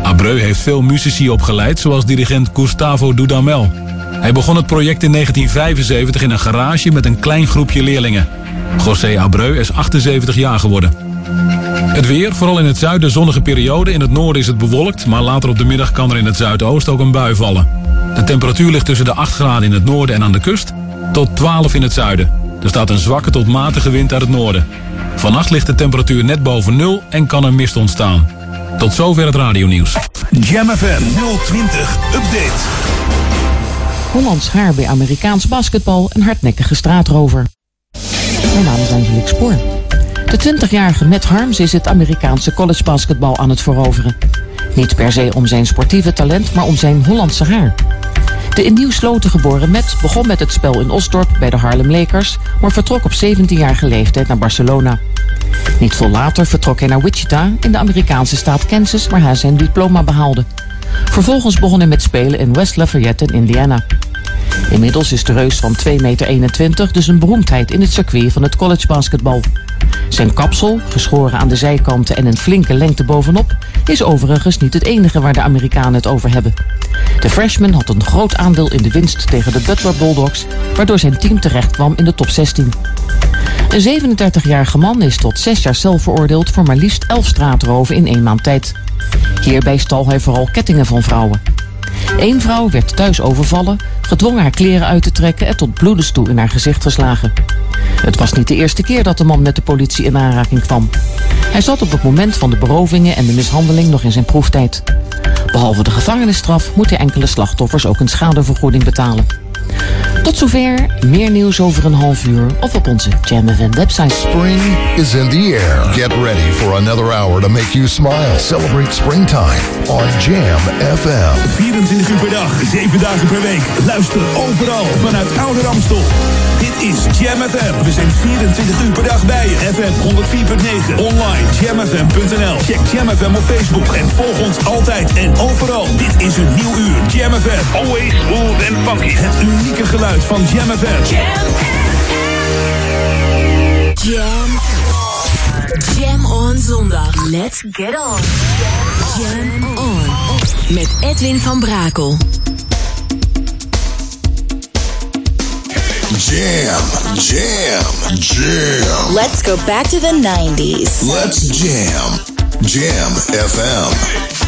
Abreu heeft veel muzici opgeleid, zoals dirigent Gustavo Dudamel. Hij begon het project in 1975 in een garage met een klein groepje leerlingen. José Abreu is 78 jaar geworden. Het weer, vooral in het zuiden zonnige periode. In het noorden is het bewolkt, maar later op de middag kan er in het zuidoosten ook een bui vallen. De temperatuur ligt tussen de 8 graden in het noorden en aan de kust tot 12 in het zuiden. Er staat een zwakke tot matige wind uit het noorden. Vannacht ligt de temperatuur net boven nul en kan er mist ontstaan. Tot zover het radionieuws. Jam FM 020 Update. Hollands haar bij Amerikaans basketbal en hardnekkige straatrover. Mijn naam is Angelique Spoor. De 20-jarige Matt Harms is het Amerikaanse collegebasketbal aan het veroveren. Niet per se om zijn sportieve talent, maar om zijn Hollandse haar. De in Nieuw-Sloten geboren Matt begon met het spel in Osdorp bij de Harlem Lakers, maar vertrok op 17-jarige leeftijd naar Barcelona. Niet veel later vertrok hij naar Wichita in de Amerikaanse staat Kansas, waar hij zijn diploma behaalde. Vervolgens begon hij met spelen in West Lafayette in Indiana. Inmiddels is de reus van 2,21 meter dus een beroemdheid in het circuit van het collegebasketbal. Zijn kapsel, geschoren aan de zijkanten en een flinke lengte bovenop, is overigens niet het enige waar de Amerikanen het over hebben. De freshman had een groot aandeel in de winst tegen de Butler Bulldogs, waardoor zijn team terecht kwam in de top 16. Een 37-jarige man is tot 6 jaar cel veroordeeld voor maar liefst 11 straatroven in één maand tijd. Hierbij stal hij vooral kettingen van vrouwen. Eén vrouw werd thuis overvallen, gedwongen haar kleren uit te trekken en tot bloedens toe in haar gezicht geslagen. Het was niet de eerste keer dat de man met de politie in aanraking kwam. Hij zat op het moment van de berovingen en de mishandeling nog in zijn proeftijd. Behalve de gevangenisstraf moet enkele slachtoffers ook een schadevergoeding betalen. Tot zover, meer nieuws over een half uur of op onze Jam FM website. Spring is in the air. Get ready for another hour to make you smile. Celebrate springtime on Jam FM. 24 uur per dag, 7 dagen per week. Luister overal vanuit Oude Ramstel. Dit is Jam FM. We zijn 24 uur per dag bij je. FM 104.9. Online jamfm.nl. Check Jam FM op Facebook en volg ons altijd en overal. Dit is een nieuw uur Jam FM. Always smooth and funky. Het unieke geluid van Jam FM. Jam. Jam on zondag. Let's get on. Jam on. Met Edwin van Brakel. Jam, jam, jam. Let's go back to the 90s. Let's jam. Jam FM.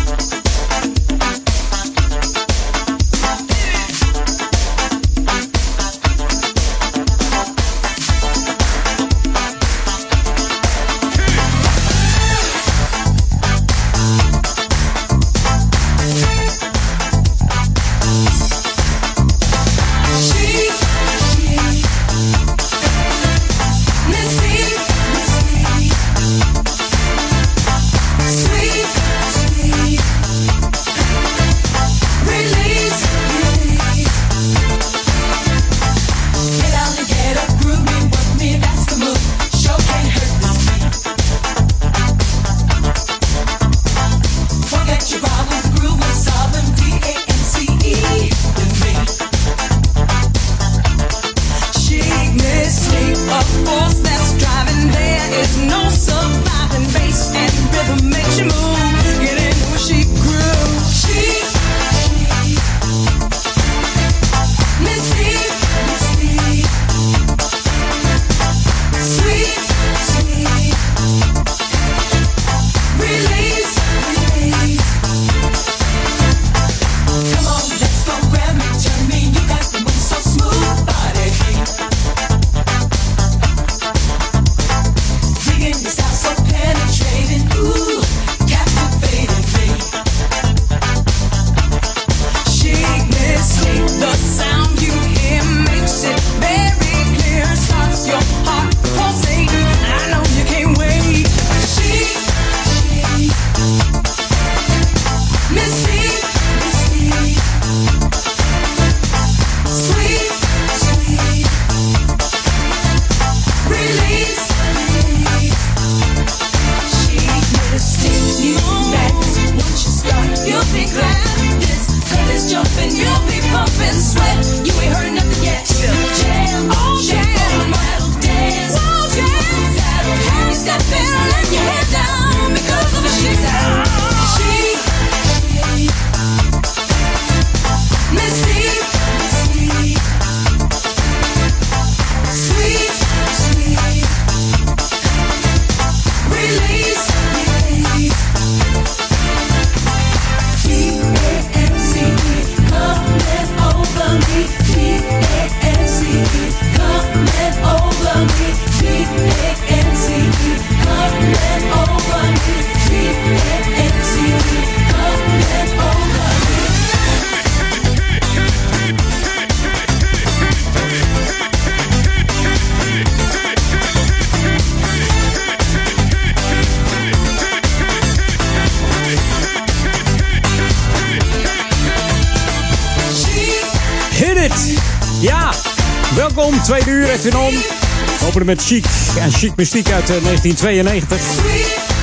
Chic Mystiek uit eh, 1992.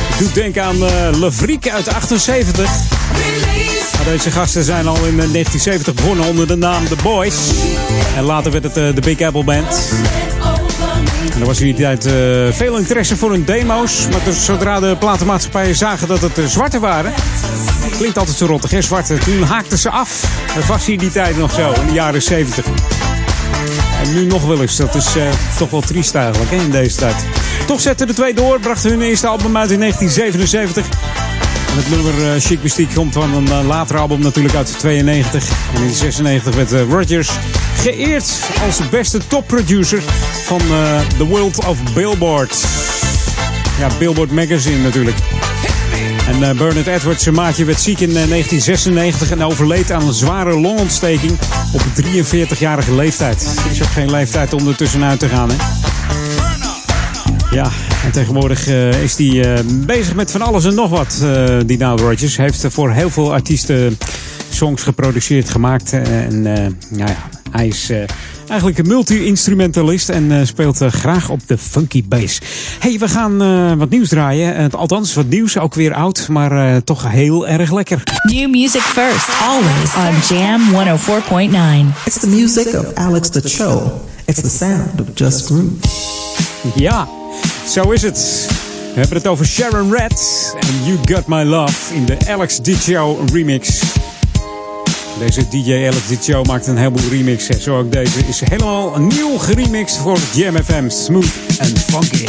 Het doet denken aan eh Le Vriek uit 78. Maar deze gasten zijn al in eh, 1970 begonnen onder de naam The Boys. En later werd het eh, de Big Apple Band. En er was in die tijd eh, veel interesse voor hun demo's. Maar dus zodra de platenmaatschappijen zagen dat het eh, zwarte waren... Klinkt altijd zo rottig, hè, zwarte. Toen haakten ze af. Dat was in die tijd nog zo, in de jaren 70. En nu nog wel eens. Dat is eh, toch wel triest eigenlijk, hè, in deze tijd. Toch zetten de twee door. Brachten hun eerste album uit in 1977. En het nummer uh, Chic Mystique komt van een uh, later album natuurlijk uit 92. En in 96 werd Rodgers geëerd als beste topproducer van The World of Billboard. Ja, Billboard Magazine natuurlijk. En Bernard Edwards, zijn maatje, werd ziek in 1996 en overleed aan een zware longontsteking op 43-jarige leeftijd. Er is ook geen leeftijd om er tussenuit te gaan, hè? Ja, en tegenwoordig uh, is hij uh, bezig met van alles en nog wat, uh, die Nile Rodgers. Heeft voor heel veel artiesten songs geproduceerd, gemaakt. en nou ja, hij is eigenlijk een multi-instrumentalist en speelt graag op de funky bass. hey, we gaan wat nieuws draaien. althans, wat nieuws, ook weer oud, maar toch heel erg lekker. New music first, always on Jam 104.9. It's the music of Alex the Cho. It's the sound of Just Groove. Ja. Zo is het. We hebben het over Sharon Red en You Got My Love in de Alex Dicho remix. Deze DJ Alex Dicho maakt een heleboel remixen. Zo ook deze is helemaal nieuw geremixed voor Jam FM. Smooth and funky.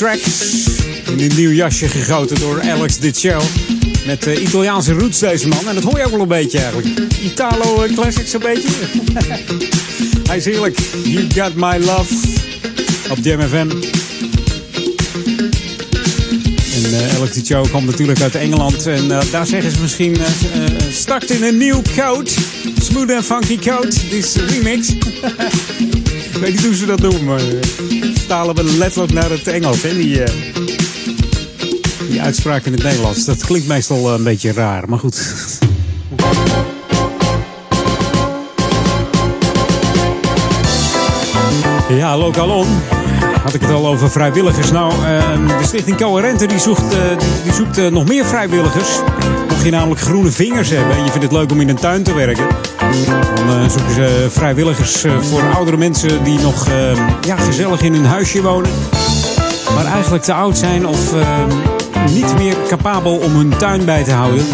Eh, classic tracks. In een nieuw jasje gegoten door Alex Show. Met uh, Italiaanse roots deze man. En dat hoor je ook wel een beetje eigenlijk. Italo uh, classics een beetje. Hij is heerlijk. You got my love. Op Jam FM. En Alex Show komt natuurlijk uit Engeland. En daar zeggen ze misschien start in een nieuw code. Smooth and funky code. This remix. Ik weet niet hoe ze dat doen, maar vertalen we letterlijk naar het Engels. Hè? Die, uh, die uitspraak in het Nederlands. Dat klinkt meestal een beetje raar, maar goed. Ja, Lokalon. Had ik het al over vrijwilligers. Nou, uh, de Stichting Coherente die zoekt, uh, die, zoekt nog meer vrijwilligers. Mocht je namelijk groene vingers hebben en je vindt het leuk om in een tuin te werken. Dan zoeken ze vrijwilligers voor oudere mensen die nog ehm, ja, gezellig in hun huisje wonen. Maar eigenlijk te oud zijn of ehm, niet meer capabel om hun tuin bij te houden.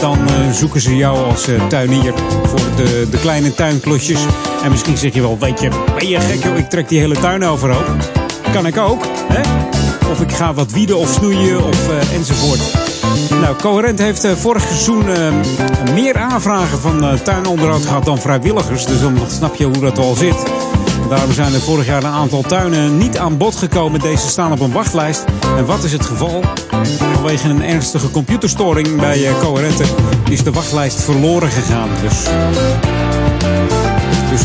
Dan zoeken ze jou als tuinier voor de, de kleine tuinklosjes. En misschien zeg je wel, weet je, ben je gek joh, ik trek die hele tuin overhoop. Kan ik ook, hè? Of ik ga wat wieden of snoeien of enzovoort. Nou, Coherent heeft uh, vorig seizoen uh, meer aanvragen van tuinonderhoud gehad dan vrijwilligers. Dus dan snap je hoe dat al zit. Daarom zijn er vorig jaar een aantal tuinen niet aan bod gekomen. Deze staan op een wachtlijst. En wat is het geval? Vanwege een ernstige computerstoring bij Coherente is de wachtlijst verloren gegaan. Dus,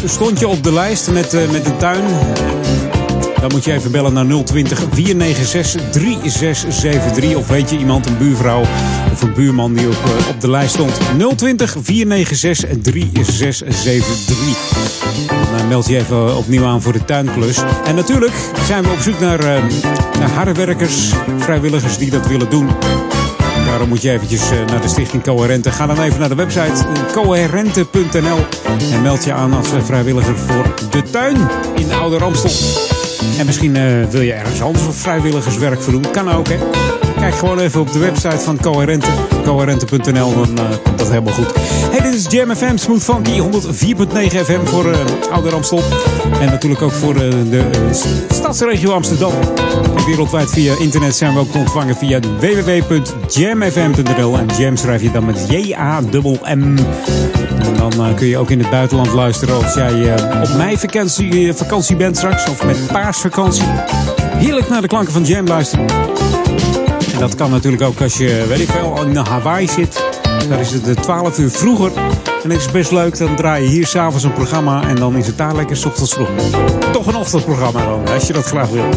dus stond je op de lijst met, met een tuin dan moet je even bellen naar 020 496 3673. Of weet je iemand, een buurvrouw of een buurman die op, uh, op de lijst stond. 020 496 3673. Dan meld je even opnieuw aan voor de tuinklus. En natuurlijk zijn we op zoek naar, uh, naar hardwerkers, vrijwilligers die dat willen doen. Daarom moet je eventjes uh, naar de stichting Coherente. Ga dan even naar de website coherente.nl en meld je aan als vrijwilliger voor de tuin in Oude Ramstel. En misschien uh, wil je ergens anders of vrijwilligerswerk voor doen. Kan ook, hè? Kijk gewoon even op de website van Coherente. Coherente.nl, dan uh, komt dat helemaal goed. Hey, dit is Jam FM, Smooth Funky, 104.9 FM voor uh, Ouder Amstel. En natuurlijk ook voor de stadsregio Amsterdam. Wereldwijd via internet zijn we ook te ontvangen via www.jamfm.nl. En Jam schrijf je dan met J-A-M-M. En dan kun je ook in het buitenland luisteren als jij op meivakantie vakantie bent straks. Of met paasvakantie. Heerlijk naar de klanken van Jam luisteren. En dat kan natuurlijk ook als je, weet ik veel, in Hawaii zit. Daar is het 12 uur vroeger. En het is best leuk, dan draai je hier s'avonds een programma. En dan is het daar lekker s ochtends vroeg. Toch een ochtendprogramma dan, als je dat graag wil.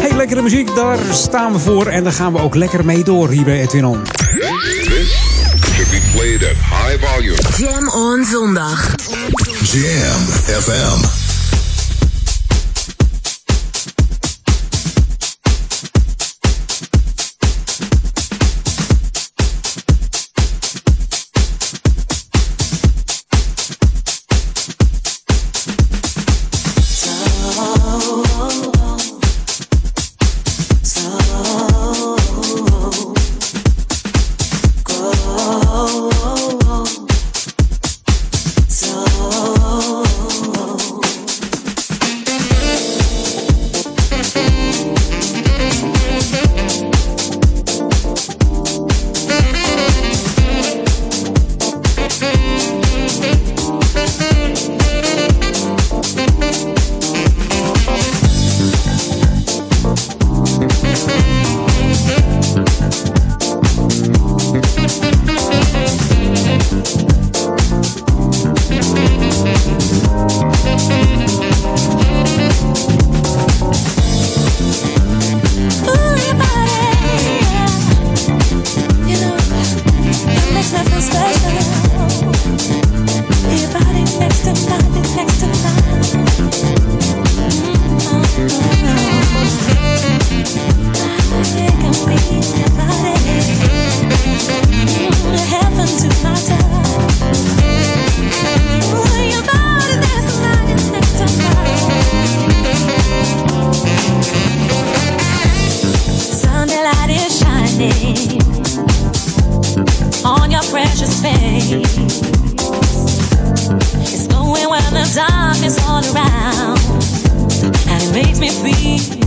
Hey, lekkere muziek, daar staan we voor. En daar gaan we ook lekker mee door hier bij Edwin On. This should be played at high volume. Jam on zondag. Jam FM.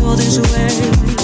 All around, and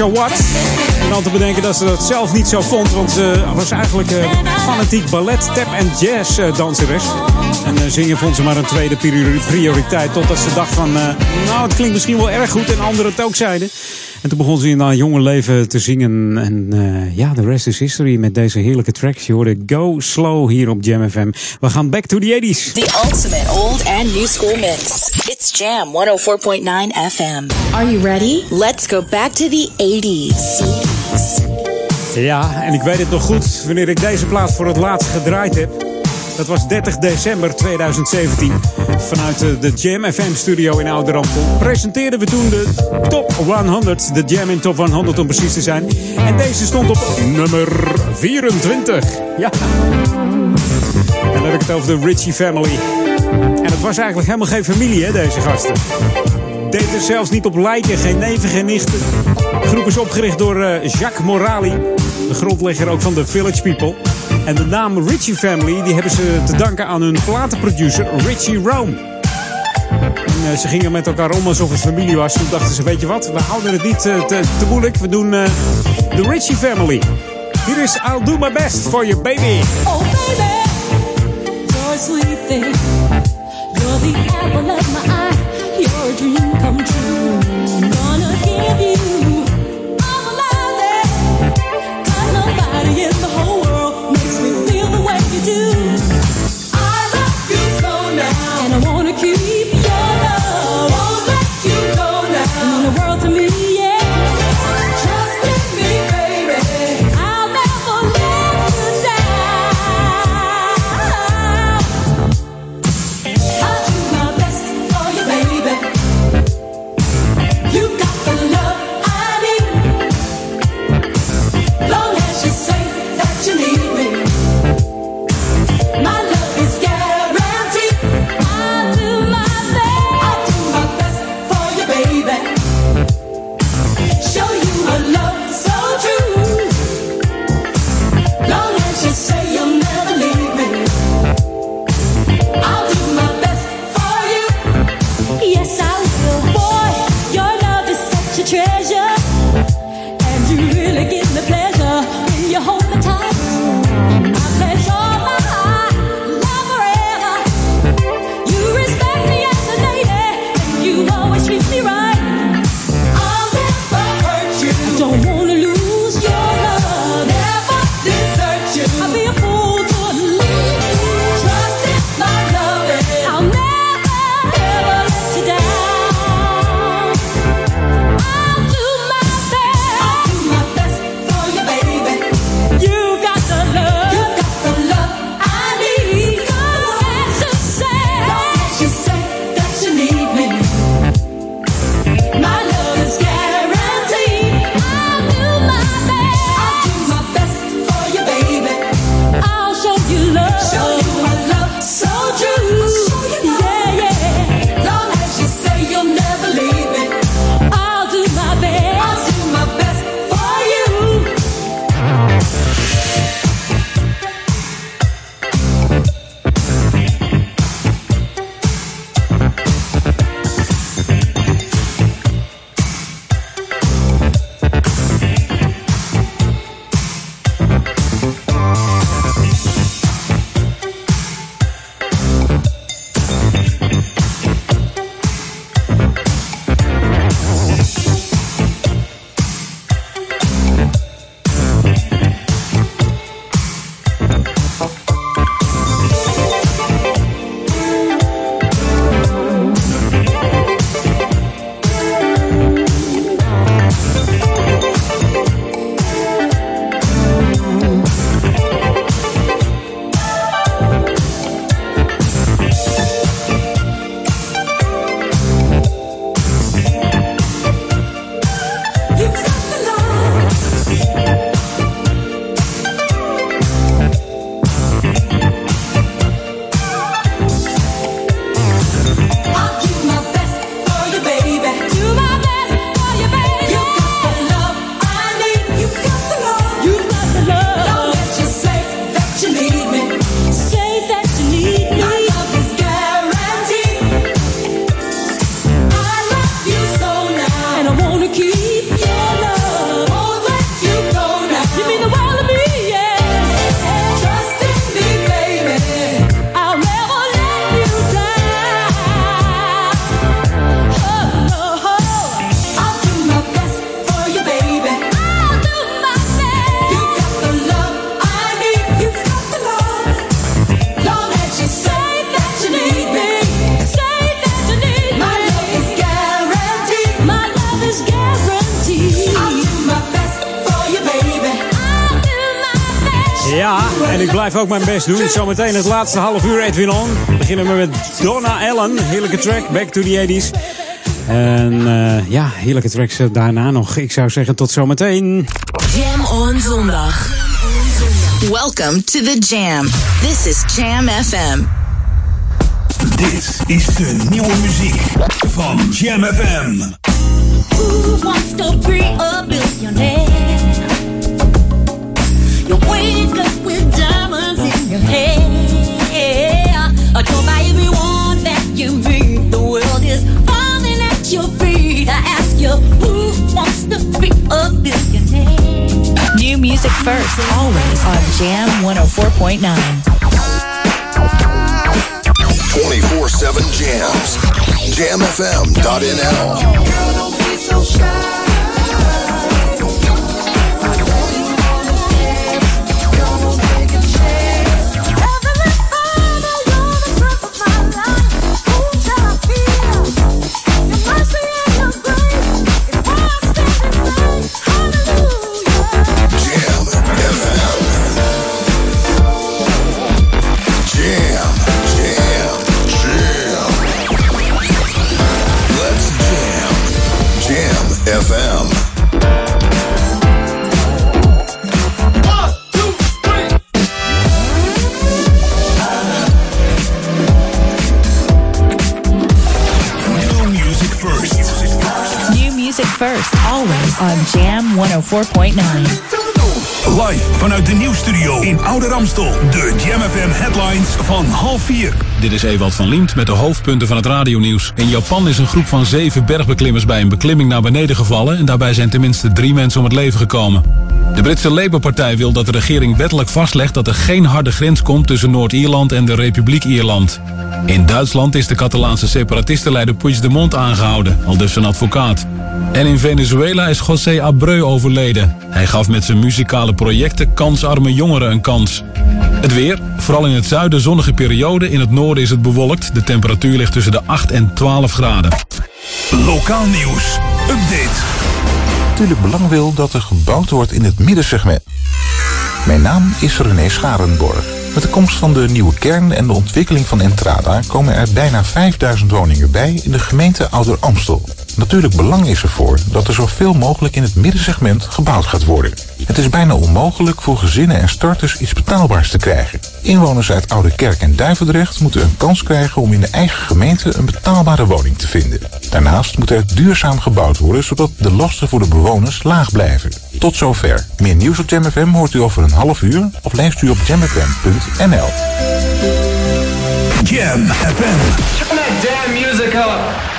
En dan te bedenken dat ze dat zelf niet zo vond, want ze was eigenlijk eh, fanatiek ballet, tap en jazz eh, danseres. En eh, zingen vond ze maar een tweede priori- prioriteit, totdat ze dacht van, nou het klinkt misschien wel erg goed en anderen het ook zeiden. En toen begon ze in haar jonge leven te zingen. En eh, ja, de rest is history met deze heerlijke tracks. Je hoorde Go Slow hier op Jam FM. We gaan back to the 80s. The ultimate old and new school mix. It's Jam 104.9 FM. Are you ready? Let's go back to the 80s. Ja, en ik weet het nog goed wanneer ik deze plaat voor het laatst gedraaid heb. Dat was 30 december 2017. Vanuit eh, de Jam FM studio in Ouderamstel presenteerden we toen de Top 100. De Jam in Top 100 om precies te zijn. En deze stond op nummer 24. Ja. En dan heb ik het over de Richie Family. En het was eigenlijk helemaal geen familie, hè, deze gasten. Deed er zelfs niet op lijken, geen neven, geen nichten. De groep is opgericht door eh, Jacques Morali, de grondlegger ook van de Village People. En de naam Richie Family die hebben ze te danken aan hun platenproducer Richie Rome. En, eh, ze gingen met elkaar om alsof het familie was. Toen dachten ze, weet je wat, we houden het niet eh, te, te moeilijk. We doen eh, de Richie Family. Hier is I'll Do My Best for You Baby. Oh, baby, you're thing. You're the apple my come true. Give you all my love. nobody blijf ook mijn best doen. Zometeen het laatste half uur Edwin On. Beginnen we met Donna Allen. Heerlijke track, Back to the 80s. En eh, ja, heerlijke tracks daarna nog. Ik zou zeggen tot zometeen. Jam on zondag. Welcome to the Jam. This is Jam FM. Dit is de nieuwe muziek van Jam FM. Who wants to be a billionaire? You wake up your hair. Adored by everyone that you meet. The world is falling at your feet. I ask you, who wants to be a billionaire? New music first, always on Jam 104.9. 24 7 jams. JamFM.nl. Jam, on Jam 104.9. Live vanuit de nieuwstudio in Oude Ramstel. De Jam FM headlines van half vier. Dit is Ewald van Liemt met de hoofdpunten van het radionieuws. In Japan is een groep van zeven bergbeklimmers bij een beklimming naar beneden gevallen... en daarbij zijn tenminste drie mensen om het leven gekomen. De Britse Labour-partij wil dat de regering wettelijk vastlegt... dat er geen harde grens komt tussen Noord-Ierland en de Republiek Ierland. In Duitsland is de Catalaanse separatistenleider Puigdemont aangehouden, al dus een advocaat. En in Venezuela is José Abreu overleden. Hij gaf met zijn muzikale projecten kansarme jongeren een kans. Het weer, vooral in het zuiden zonnige periode, in het noorden is het bewolkt. De temperatuur ligt tussen de 8 en 12 graden. Lokaal nieuws. Update. natuurlijk belang wil dat er gebouwd wordt in het middensegment. Mijn naam is René Scharenborg. Met de komst van de nieuwe kern en de ontwikkeling van Entrada komen er bijna 5000 woningen bij in de gemeente Ouder Amstel. Natuurlijk belang is ervoor dat er zoveel mogelijk in het middensegment gebouwd gaat worden. Het is bijna onmogelijk voor gezinnen en starters iets betaalbaars te krijgen. Inwoners uit Oude Kerk en Duivendrecht moeten een kans krijgen om in de eigen gemeente een betaalbare woning te vinden. Daarnaast moet er duurzaam gebouwd worden zodat de lasten voor de bewoners laag blijven. Tot zover. Meer nieuws op Jam FM hoort u over een half uur of leest u op jamfm.nl. Jam FM. Turn that damn music up.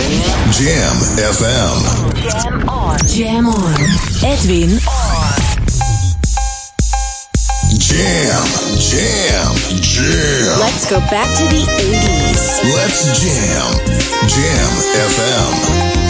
Jam FM. Jam on. Jam on. Edwin on. Jam, jam, jam. Let's go back to the 80s. Let's jam. Jam FM.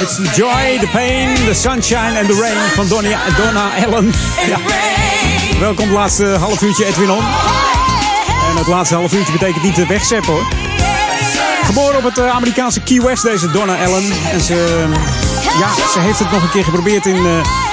It's the joy, the pain, the sunshine and the rain van Donna, Donna Allen. Ja. Welkom het laatste half uurtje Edwin On. En het laatste half uurtje betekent niet wegzeppen hoor. Geboren op het eh, Amerikaanse Key West, deze Donna Allen. En ze, ja, ze heeft het nog een keer geprobeerd in eh,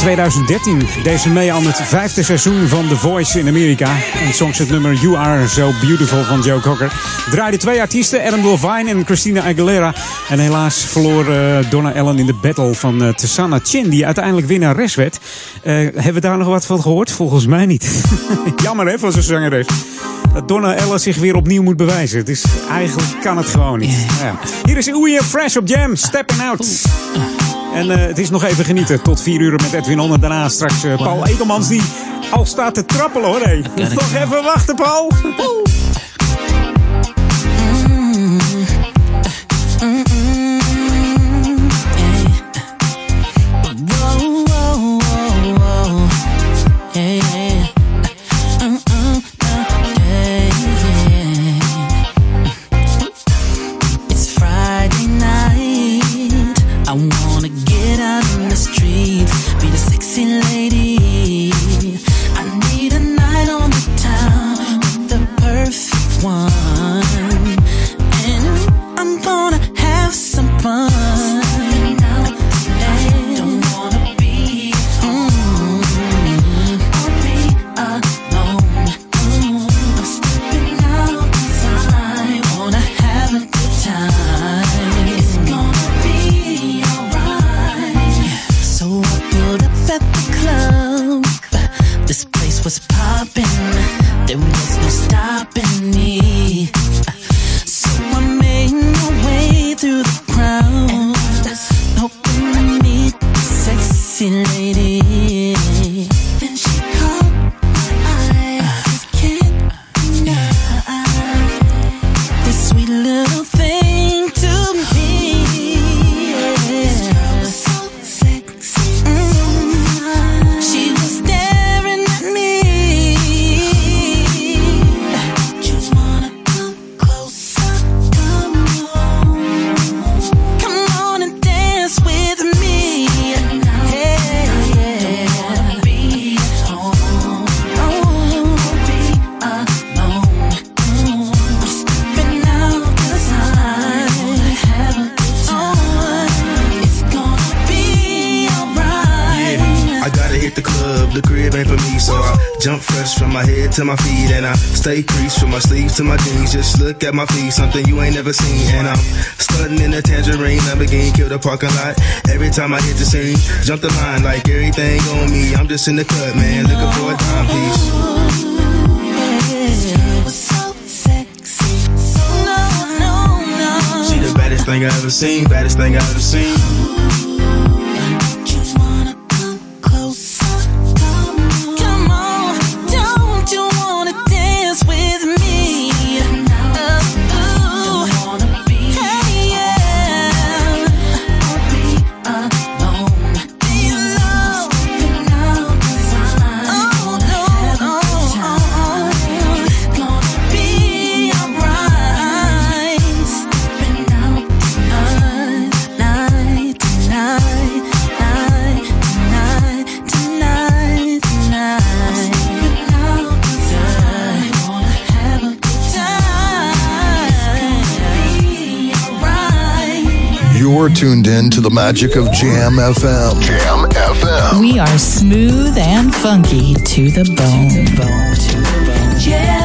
2013. Deze mee aan het vijfde seizoen van The Voice in Amerika. En zong ze het nummer You Are So Beautiful van Joe Cocker. Draaide twee artiesten, Adam Levine en Christina Aguilera. En helaas verloor eh, Donna Allen in de battle van uh, Tessana Chin, die uiteindelijk winnares werd. Eh, hebben we daar nog wat van gehoord? Volgens mij niet. Jammer hè, van zo'n zangeres. Dat Donna Allen zich weer opnieuw moet bewijzen. Is, eigenlijk kan het gewoon niet. Ja. Hier is en Fresh op Jam, Stepping Out. En eh, het is nog even genieten tot 4 uur met Edwin On. En daarna straks eh, Paul Ekelmans die al staat te trappelen hoor. Hey. Nog even wachten Paul. to my feet and I stay creased from my sleeves to my jeans. Just look at my feet, something you ain't never seen. And I'm stunting in a tangerine, I'm beginning kill the parking lot. Every time I hit the scene, jump the line like everything on me. I'm just in the cut, man, looking for a timepiece. The baddest thing I ever seen, baddest thing I ever seen. You're tuned in to the magic of Jam FM. Jam FM. We are smooth and funky to the bone. To the bone. To the bone. Jam.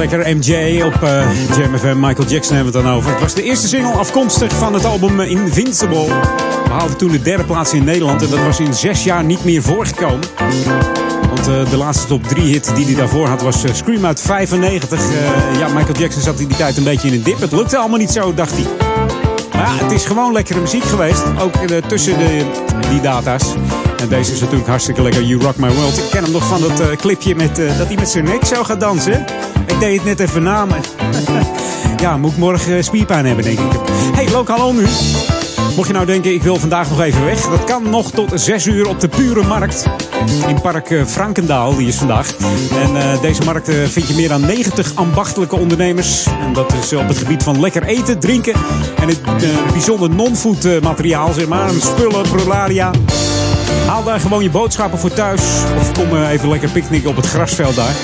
Lekker. MJ op uh, Jam FM. Michael Jackson hebben we het dan over. Het was de eerste single afkomstig van het album Invincible. We haalden toen de derde plaats in Nederland. En dat was in zes jaar niet meer voorgekomen. Want uh, de laatste top 3 hit die hij daarvoor had was Scream uit 95. ja, Michael Jackson zat in die tijd een beetje in een dip. Het lukte allemaal niet zo, dacht hij. Maar ja, het is gewoon lekkere muziek geweest. Ook tussen de, die data's. En deze is natuurlijk hartstikke lekker. You Rock My World. Ik ken hem nog van dat clipje met, dat hij met zijn nek zou gaan dansen. Ik deed het net even na, maar... ja, moet ik morgen spierpijn hebben, denk ik. Hey, lokaal nu. Mocht je nou denken, ik wil vandaag nog even weg. Dat kan nog tot 6 uur op de Pure Markt. In Park uh, Frankendaal, die is vandaag. En uh, deze markt uh, vind je meer dan 90 ambachtelijke ondernemers. En dat is op het gebied van lekker eten, drinken. En het bijzonder non-food materiaal, zeg maar. Spullen, prolaria. Haal daar gewoon je boodschappen voor thuis. Of kom even lekker picknicken op het grasveld daar.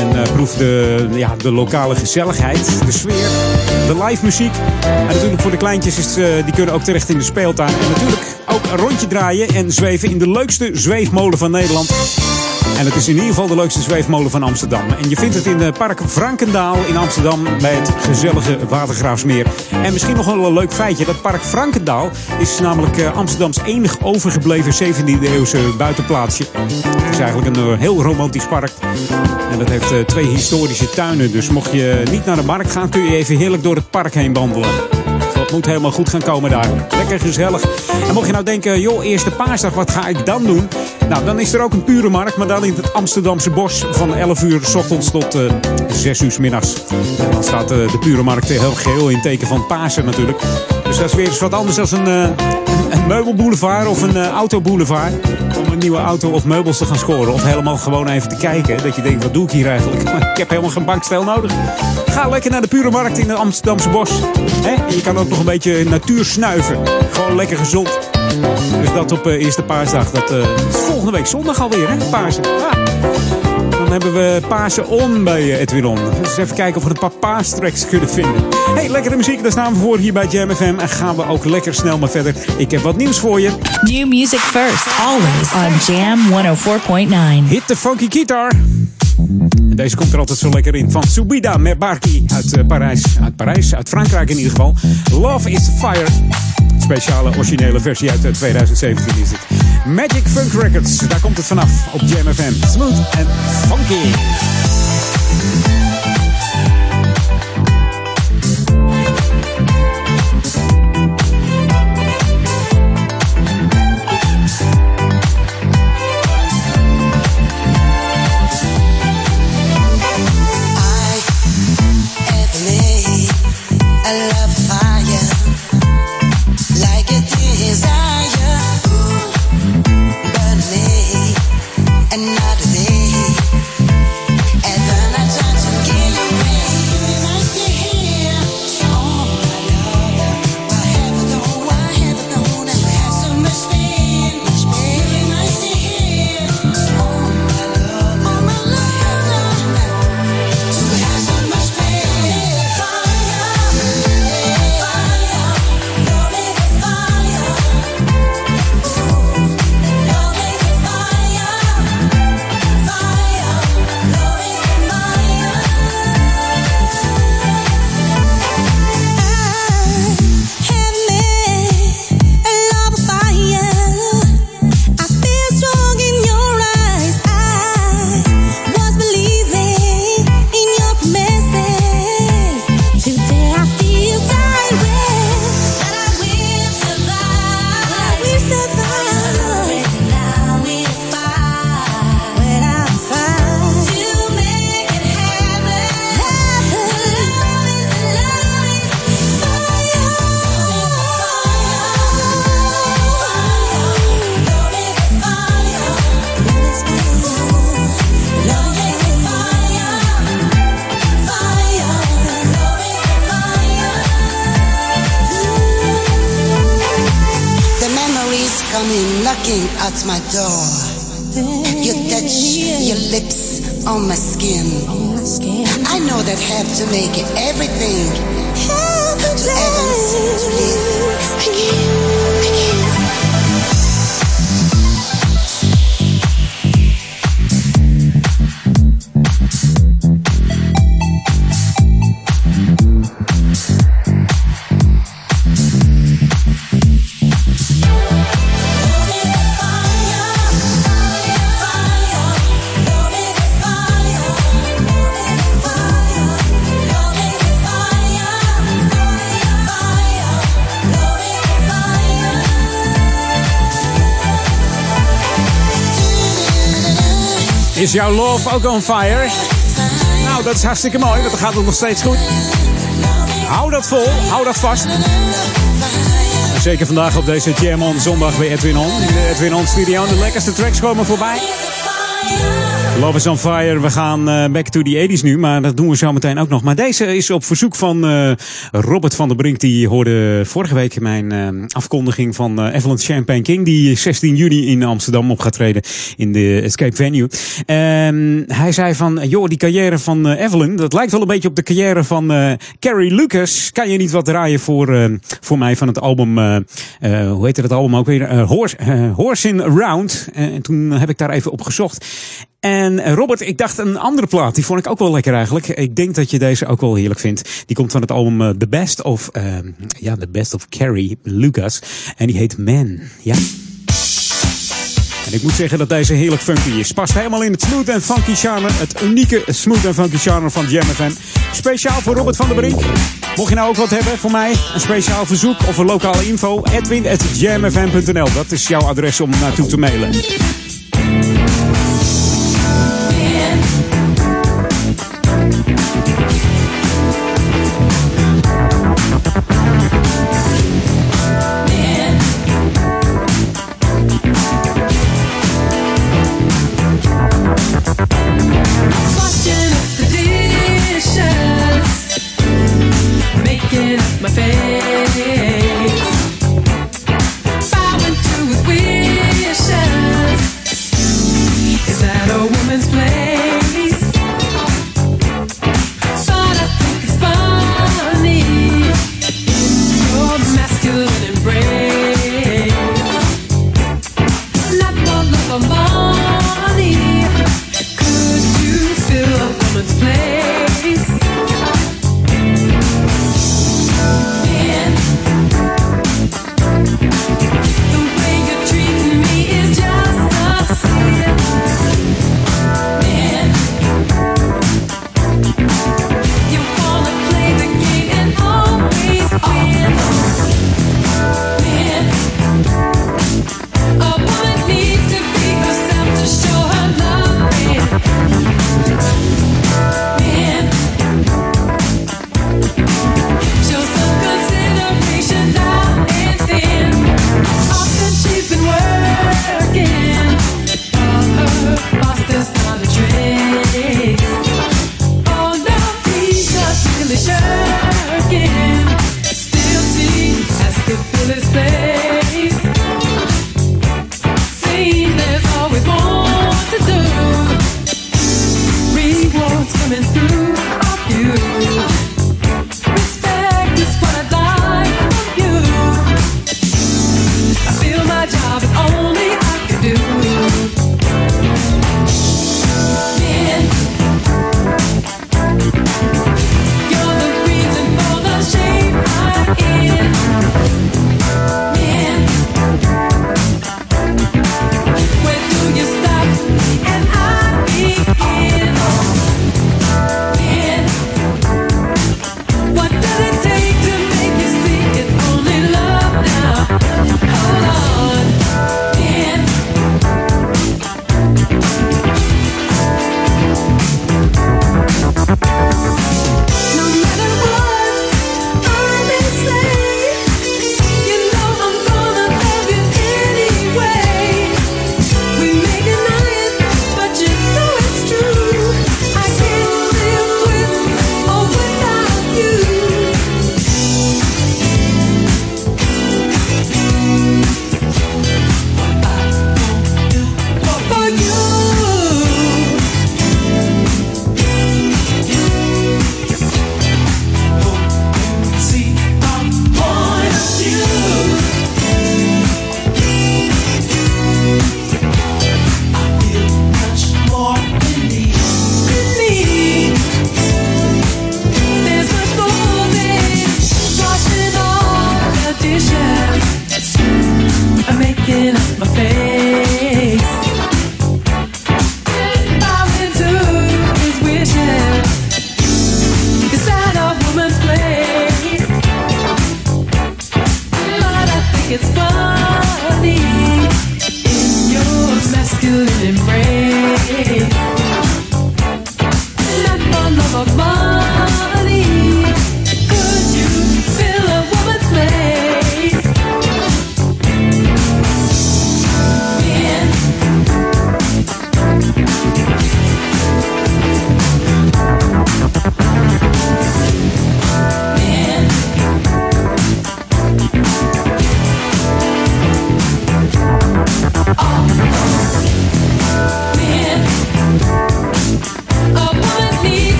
En uh, proef de, ja, de lokale gezelligheid, de sfeer, de live muziek. En natuurlijk voor de kleintjes, is, uh, die kunnen ook terecht in de speeltuin. En natuurlijk ook een rondje draaien en zweven in de leukste zweefmolen van Nederland. En het is in ieder geval de leukste zweefmolen van Amsterdam. En je vindt het in het park Frankendaal in Amsterdam bij het gezellige Watergraafsmeer. En misschien nog wel een leuk feitje. Dat park Frankendaal is namelijk Amsterdams enig overgebleven 17e eeuwse buitenplaatsje. Het is eigenlijk een heel romantisch park. En dat heeft twee historische tuinen. Dus mocht je niet naar de markt gaan, kun je even heerlijk door het park heen wandelen. Moet helemaal goed gaan komen daar. Lekker gezellig. En mocht je nou denken, joh, eerste paasdag, wat ga ik dan doen? Nou, dan is er ook een pure markt, maar dan in het Amsterdamse bos van 11 uur s ochtends tot uh, 6 uur s middags. Dan staat uh, de pure markt heel geheel in teken van Pasen natuurlijk. Dus dat is weer eens wat anders dan een, uh, een meubelboulevard of een autoboulevard. Om een nieuwe auto of meubels te gaan scoren. Of helemaal gewoon even te kijken. Dat je denkt, wat doe ik hier eigenlijk? Maar ik heb helemaal geen bankstel nodig. Ga lekker naar de pure markt in het Amsterdamse bos. Hè? En je kan ook nog een beetje natuur snuiven. Gewoon lekker gezond. Dus dat op uh, eerste paasdag. Dat volgende week zondag alweer, hè? Pasen. Ja. Dan hebben we Pasen on bij uh, Edwin On. Dus even kijken of we een paar paastracks kunnen vinden. Hey, lekkere muziek. Daar staan we voor hier bij Jam FM. En gaan we ook lekker snel maar verder. Ik heb wat nieuws voor je. New music first. Always on Jam 104.9. Hit the funky guitar. En deze komt er altijd zo lekker in. Van Subida Merbarki uit uh, Parijs. Uit Parijs, uit Frankrijk in ieder geval. Love is Fire. Speciale originele versie uit 2017 is het. Magic Funk Records, daar komt het vanaf op Jam FM. Smooth en funky. my dog. Is jouw love ook on fire? Nou, dat is hartstikke mooi, want dan gaat het nog steeds goed. Hou dat vol, hou dat vast. Zeker vandaag op deze Jam on zondag bij Edwin On. In de Edwin On studio. De lekkerste tracks komen voorbij. Love is on fire. We gaan eh, back to the 80s nu, maar dat doen we zo meteen ook nog. Maar deze is op verzoek van eh, Robert van der Brink. Die hoorde vorige week mijn eh, afkondiging van Evelyn Champagne King. Die 16 juni in Amsterdam op gaat treden in de Escape Venue. En hij zei van, joh, die carrière van Evelyn, dat lijkt wel een beetje op de carrière van Carrie Lucas. Kan je niet wat draaien voor, voor mij van het album, hoe heette het album ook weer? Horse, Horse in Around. Eh, en toen heb ik daar even op gezocht. En eh, Robert, ik dacht een andere plaat. Die vond ik ook wel lekker eigenlijk. Ik denk dat je deze ook wel heerlijk vindt. Die komt van het album eh, The Best of, eh, ja, The Best of Carrie Lucas. En die heet Man. Ja. En ik moet zeggen dat deze heerlijk funky is. Past helemaal in het smooth en funky charme. Het unieke smooth en funky charme van Jam FM. Speciaal voor Robert van der Brink. Mocht je nou ook wat hebben voor mij, een speciaal verzoek of een lokale info, edwin.jamfm.nl. Dat is jouw adres om naartoe te mailen.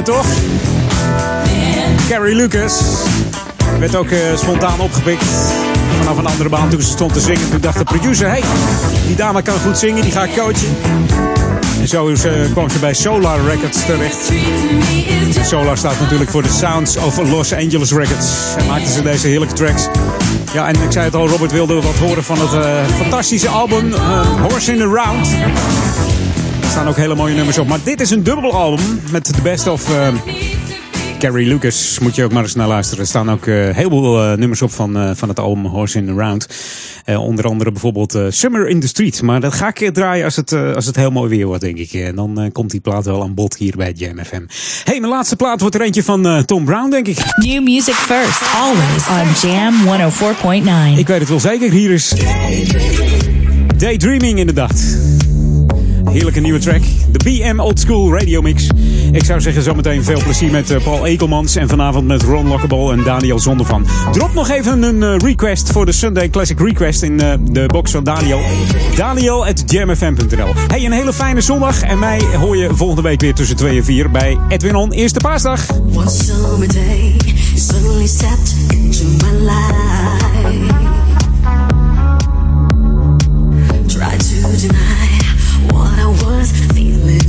Toch? Carrie Lucas werd ook eh, spontaan opgepikt vanaf een andere baan toen ze stond te zingen. Toen dacht de producer, hey, die dame kan goed zingen, die ga ik coachen. En zo is, eh, kwam ze bij Solar Records terecht. Solar staat natuurlijk voor de Sounds of Los Angeles Records. En maakten ze deze heerlijke tracks. Ja, en ik zei het al, Robert wilde wat horen van het eh, fantastische album Horse in the Round. Staan ook hele mooie nummers op. Maar dit is een dubbel album met de best of... eh, Carrie Lucas moet je ook maar eens naar luisteren. Er staan ook eh, heel veel eh, nummers op van, eh, van het album Horse in the Round. Eh, onder andere bijvoorbeeld eh, Summer in the Street. Maar dat ga ik eh, draaien als het, eh, als het heel mooi weer wordt, denk ik. En dan eh, komt die plaat wel aan bod hier bij Jam FM. hey, mijn laatste plaat wordt er eentje van eh, Tom Brown, denk ik. New music first, always on Jam 104.9. Ik weet het wel zeker. Hier is Daydreaming inderdaad. Heerlijke nieuwe track. De BM Old School Radio Mix. Ik zou zeggen zometeen veel plezier met eh, Paul Ekelmans. En vanavond met Ron Lockable en Daniel Zondervan. Drop nog even een eh, request voor de Sunday Classic Request in eh, de box van Daniel. Daniel at jamfm.nl Hey, een hele fijne zondag. En mij hoor je volgende week weer tussen 2 en 4 bij Edwin On. Eerste paasdag. Deny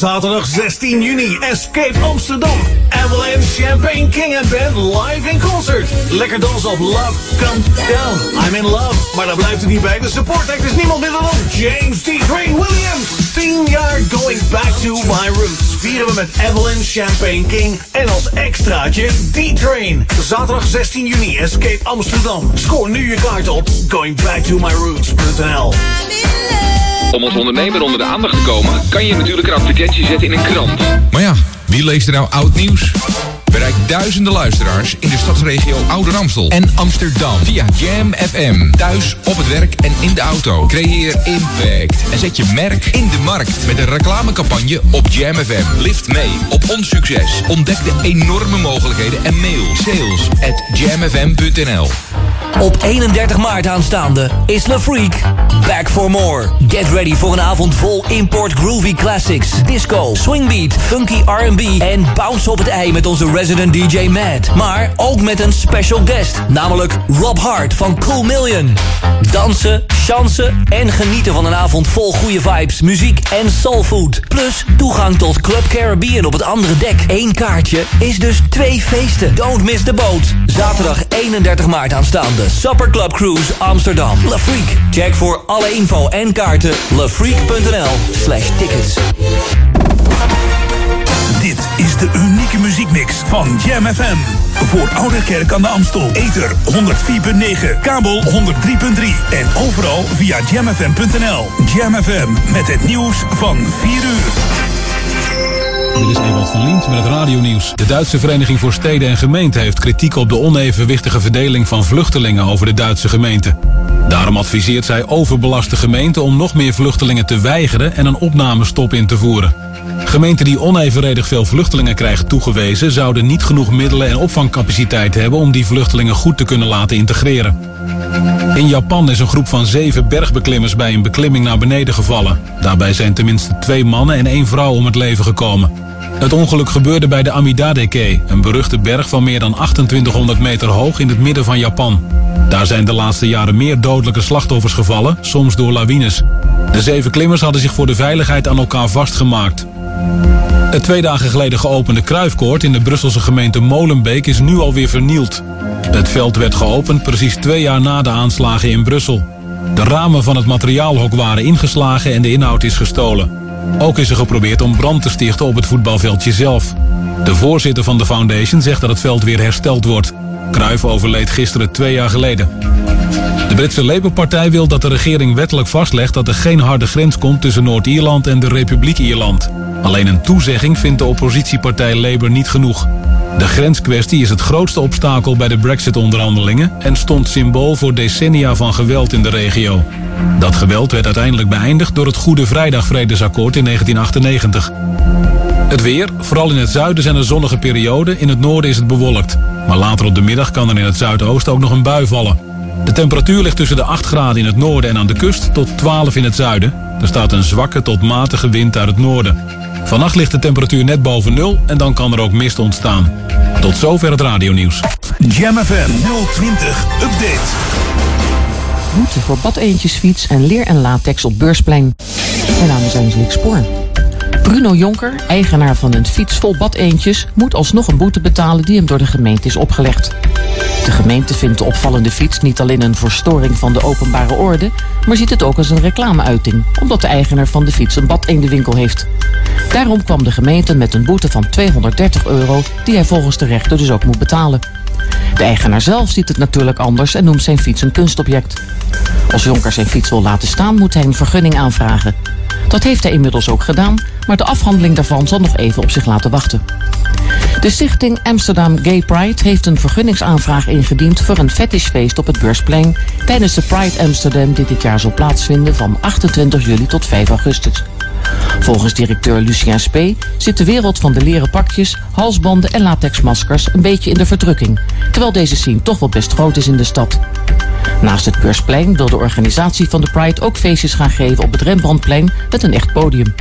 Zaterdag 16 juni, Escape Amsterdam. Avalanche Champagne King and Band live in concert. Lekker dansen op Love Come Down. I'm in love. Maar daar blijft het niet bij. De support act is niemand minder dan James D. Train Williams. 10 jaar going back to my roots. Vieren we met Avalanche Champagne King. En als extraatje D-Train. Zaterdag 16 juni, Escape Amsterdam. Scoor nu je kaart op goingbacktomyroots.nl Om als ondernemer onder de aandacht te komen, kan je natuurlijk een advertentie zetten in een krant. Maar ja, wie leest er nou oud nieuws? Bereik duizenden luisteraars in de stadsregio Ouder Amstel en Amsterdam via Jam FM. Thuis, op het werk en in de auto. Creëer impact en zet je merk in de markt met een reclamecampagne op Jam FM. Lift mee op ons succes. Ontdek de enorme mogelijkheden en mail sales at jamfm.nl. Op 31 maart aanstaande is Le Freak back for more. Get ready voor een avond vol import groovy classics, disco, swingbeat, funky R&B en bounce op het ei met onze resident DJ Matt. Maar ook met een special guest, namelijk Rob Hart van Cool Million. Dansen, chansen en genieten van een avond vol goede vibes, muziek en soulfood. Plus toegang tot Club Caribbean op het andere dek. Eén kaartje is dus twee feesten. Don't miss the boat. Zaterdag 31 maart aanstaande. Supper Club Cruise Amsterdam. Le Freak. Check voor alle info en kaarten lefreak.nl slash tickets. Is de unieke muziekmix van Jam FM. Voor Oude Kerk aan de Amstel. Ether 104.9, kabel 103.3 en overal via jamfm.nl. Jam FM met het nieuws van 4 uur. Dit is Ewald van Lient met het radionieuws. De Duitse Vereniging voor Steden en Gemeenten heeft kritiek op de onevenwichtige verdeling van vluchtelingen over de Duitse gemeenten. Daarom adviseert zij overbelaste gemeenten om nog meer vluchtelingen te weigeren en een opnamestop in te voeren. Gemeenten die onevenredig veel vluchtelingen krijgen toegewezen... zouden niet genoeg middelen en opvangcapaciteit hebben... om die vluchtelingen goed te kunnen laten integreren. In Japan is een groep van zeven bergbeklimmers bij een beklimming naar beneden gevallen. Daarbij zijn tenminste twee mannen en één vrouw om het leven gekomen. Het ongeluk gebeurde bij de Amidadeke, een beruchte berg van meer dan 2800 meter hoog in het midden van Japan. Daar zijn de laatste jaren meer dodelijke slachtoffers gevallen, soms door lawines. De zeven klimmers hadden zich voor de veiligheid aan elkaar vastgemaakt. Het twee dagen geleden geopende Kruifkoord in de Brusselse gemeente Molenbeek is nu alweer vernield. Het veld werd geopend precies twee jaar na de aanslagen in Brussel. De ramen van het materiaalhok waren ingeslagen en de inhoud is gestolen. Ook is er geprobeerd om brand te stichten op het voetbalveldje zelf. De voorzitter van de foundation zegt dat het veld weer hersteld wordt. Cruijff overleed gisteren twee jaar geleden. De Britse Labour-partij wil dat de regering wettelijk vastlegt dat er geen harde grens komt tussen Noord-Ierland en de Republiek Ierland. Alleen een toezegging vindt de oppositiepartij Labour niet genoeg. De grenskwestie is het grootste obstakel bij de brexit-onderhandelingen en stond symbool voor decennia van geweld in de regio. Dat geweld werd uiteindelijk beëindigd door het Goede Vrijdag-vredesakkoord in 1998. Het weer, vooral in het zuiden zijn er zonnige perioden, in het noorden is het bewolkt. Maar later op de middag kan er in het zuidoosten ook nog een bui vallen. De temperatuur ligt tussen de 8 graden in het noorden en aan de kust tot 12 in het zuiden. Er staat een zwakke tot matige wind uit het noorden. Vannacht ligt de temperatuur net boven nul en dan kan er ook mist ontstaan. Tot zover het radionieuws. Jam FM 020 Update. Boete voor badeentjesfiets en leer en latex op Beursplein. Mijn naam is Angelique Spoor. Bruno Jonker, eigenaar van een fiets vol badeentjes... moet alsnog een boete betalen die hem door de gemeente is opgelegd. De gemeente vindt de opvallende fiets niet alleen een verstoring van de openbare orde... maar ziet het ook als een reclameuiting... omdat de eigenaar van de fiets een badeendenwinkel heeft. Daarom kwam de gemeente met een boete van 230 euro... die hij volgens de rechter dus ook moet betalen. De eigenaar zelf ziet het natuurlijk anders en noemt zijn fiets een kunstobject. Als Jonker zijn fiets wil laten staan, moet hij een vergunning aanvragen. Dat heeft hij inmiddels ook gedaan, maar de afhandeling daarvan zal nog even op zich laten wachten. De stichting Amsterdam Gay Pride heeft een vergunningsaanvraag ingediend voor een fetishfeest op het Beursplein tijdens de Pride Amsterdam die dit jaar zal plaatsvinden van 28 juli tot 5 augustus. Volgens directeur Lucien Spee zit de wereld van de leren pakjes, halsbanden en latexmaskers een beetje in de verdrukking, terwijl deze scene toch wel best groot is in de stad. Naast het Beursplein wil de organisatie van de Pride ook feestjes gaan geven op het Rembrandtplein met een echt podium.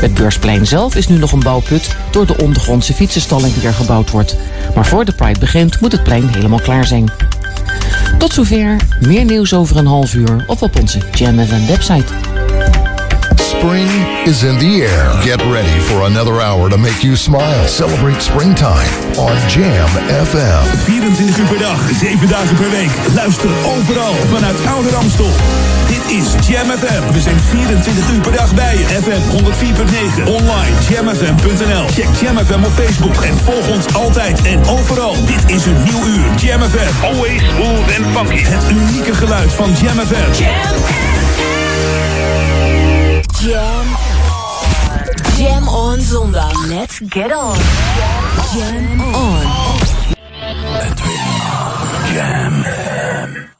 Het Beursplein zelf is nu nog een bouwput door de ondergrondse fietsenstalling die er gebouwd wordt. Maar voor de Pride begint moet het plein helemaal klaar zijn. Tot zover, meer nieuws over een half uur of op onze Jam FM website. Spring is in the air. Get ready for another hour to make you smile. Celebrate springtime on Jam FM. 24 uur per dag, 7 dagen per week. Luister overal vanuit Oude Amstel. Dit is Jam FM. We zijn 24 uur per dag bij je. FM 104.9. Online jamfm.nl. Check Jam FM op Facebook en volg ons altijd en overal. Dit is een nieuw uur. Jam FM. Always smooth and funky. Het unieke geluid van Jam FM. Jam Jam. Jam on zondag. Let's get on. Jam on. Jam.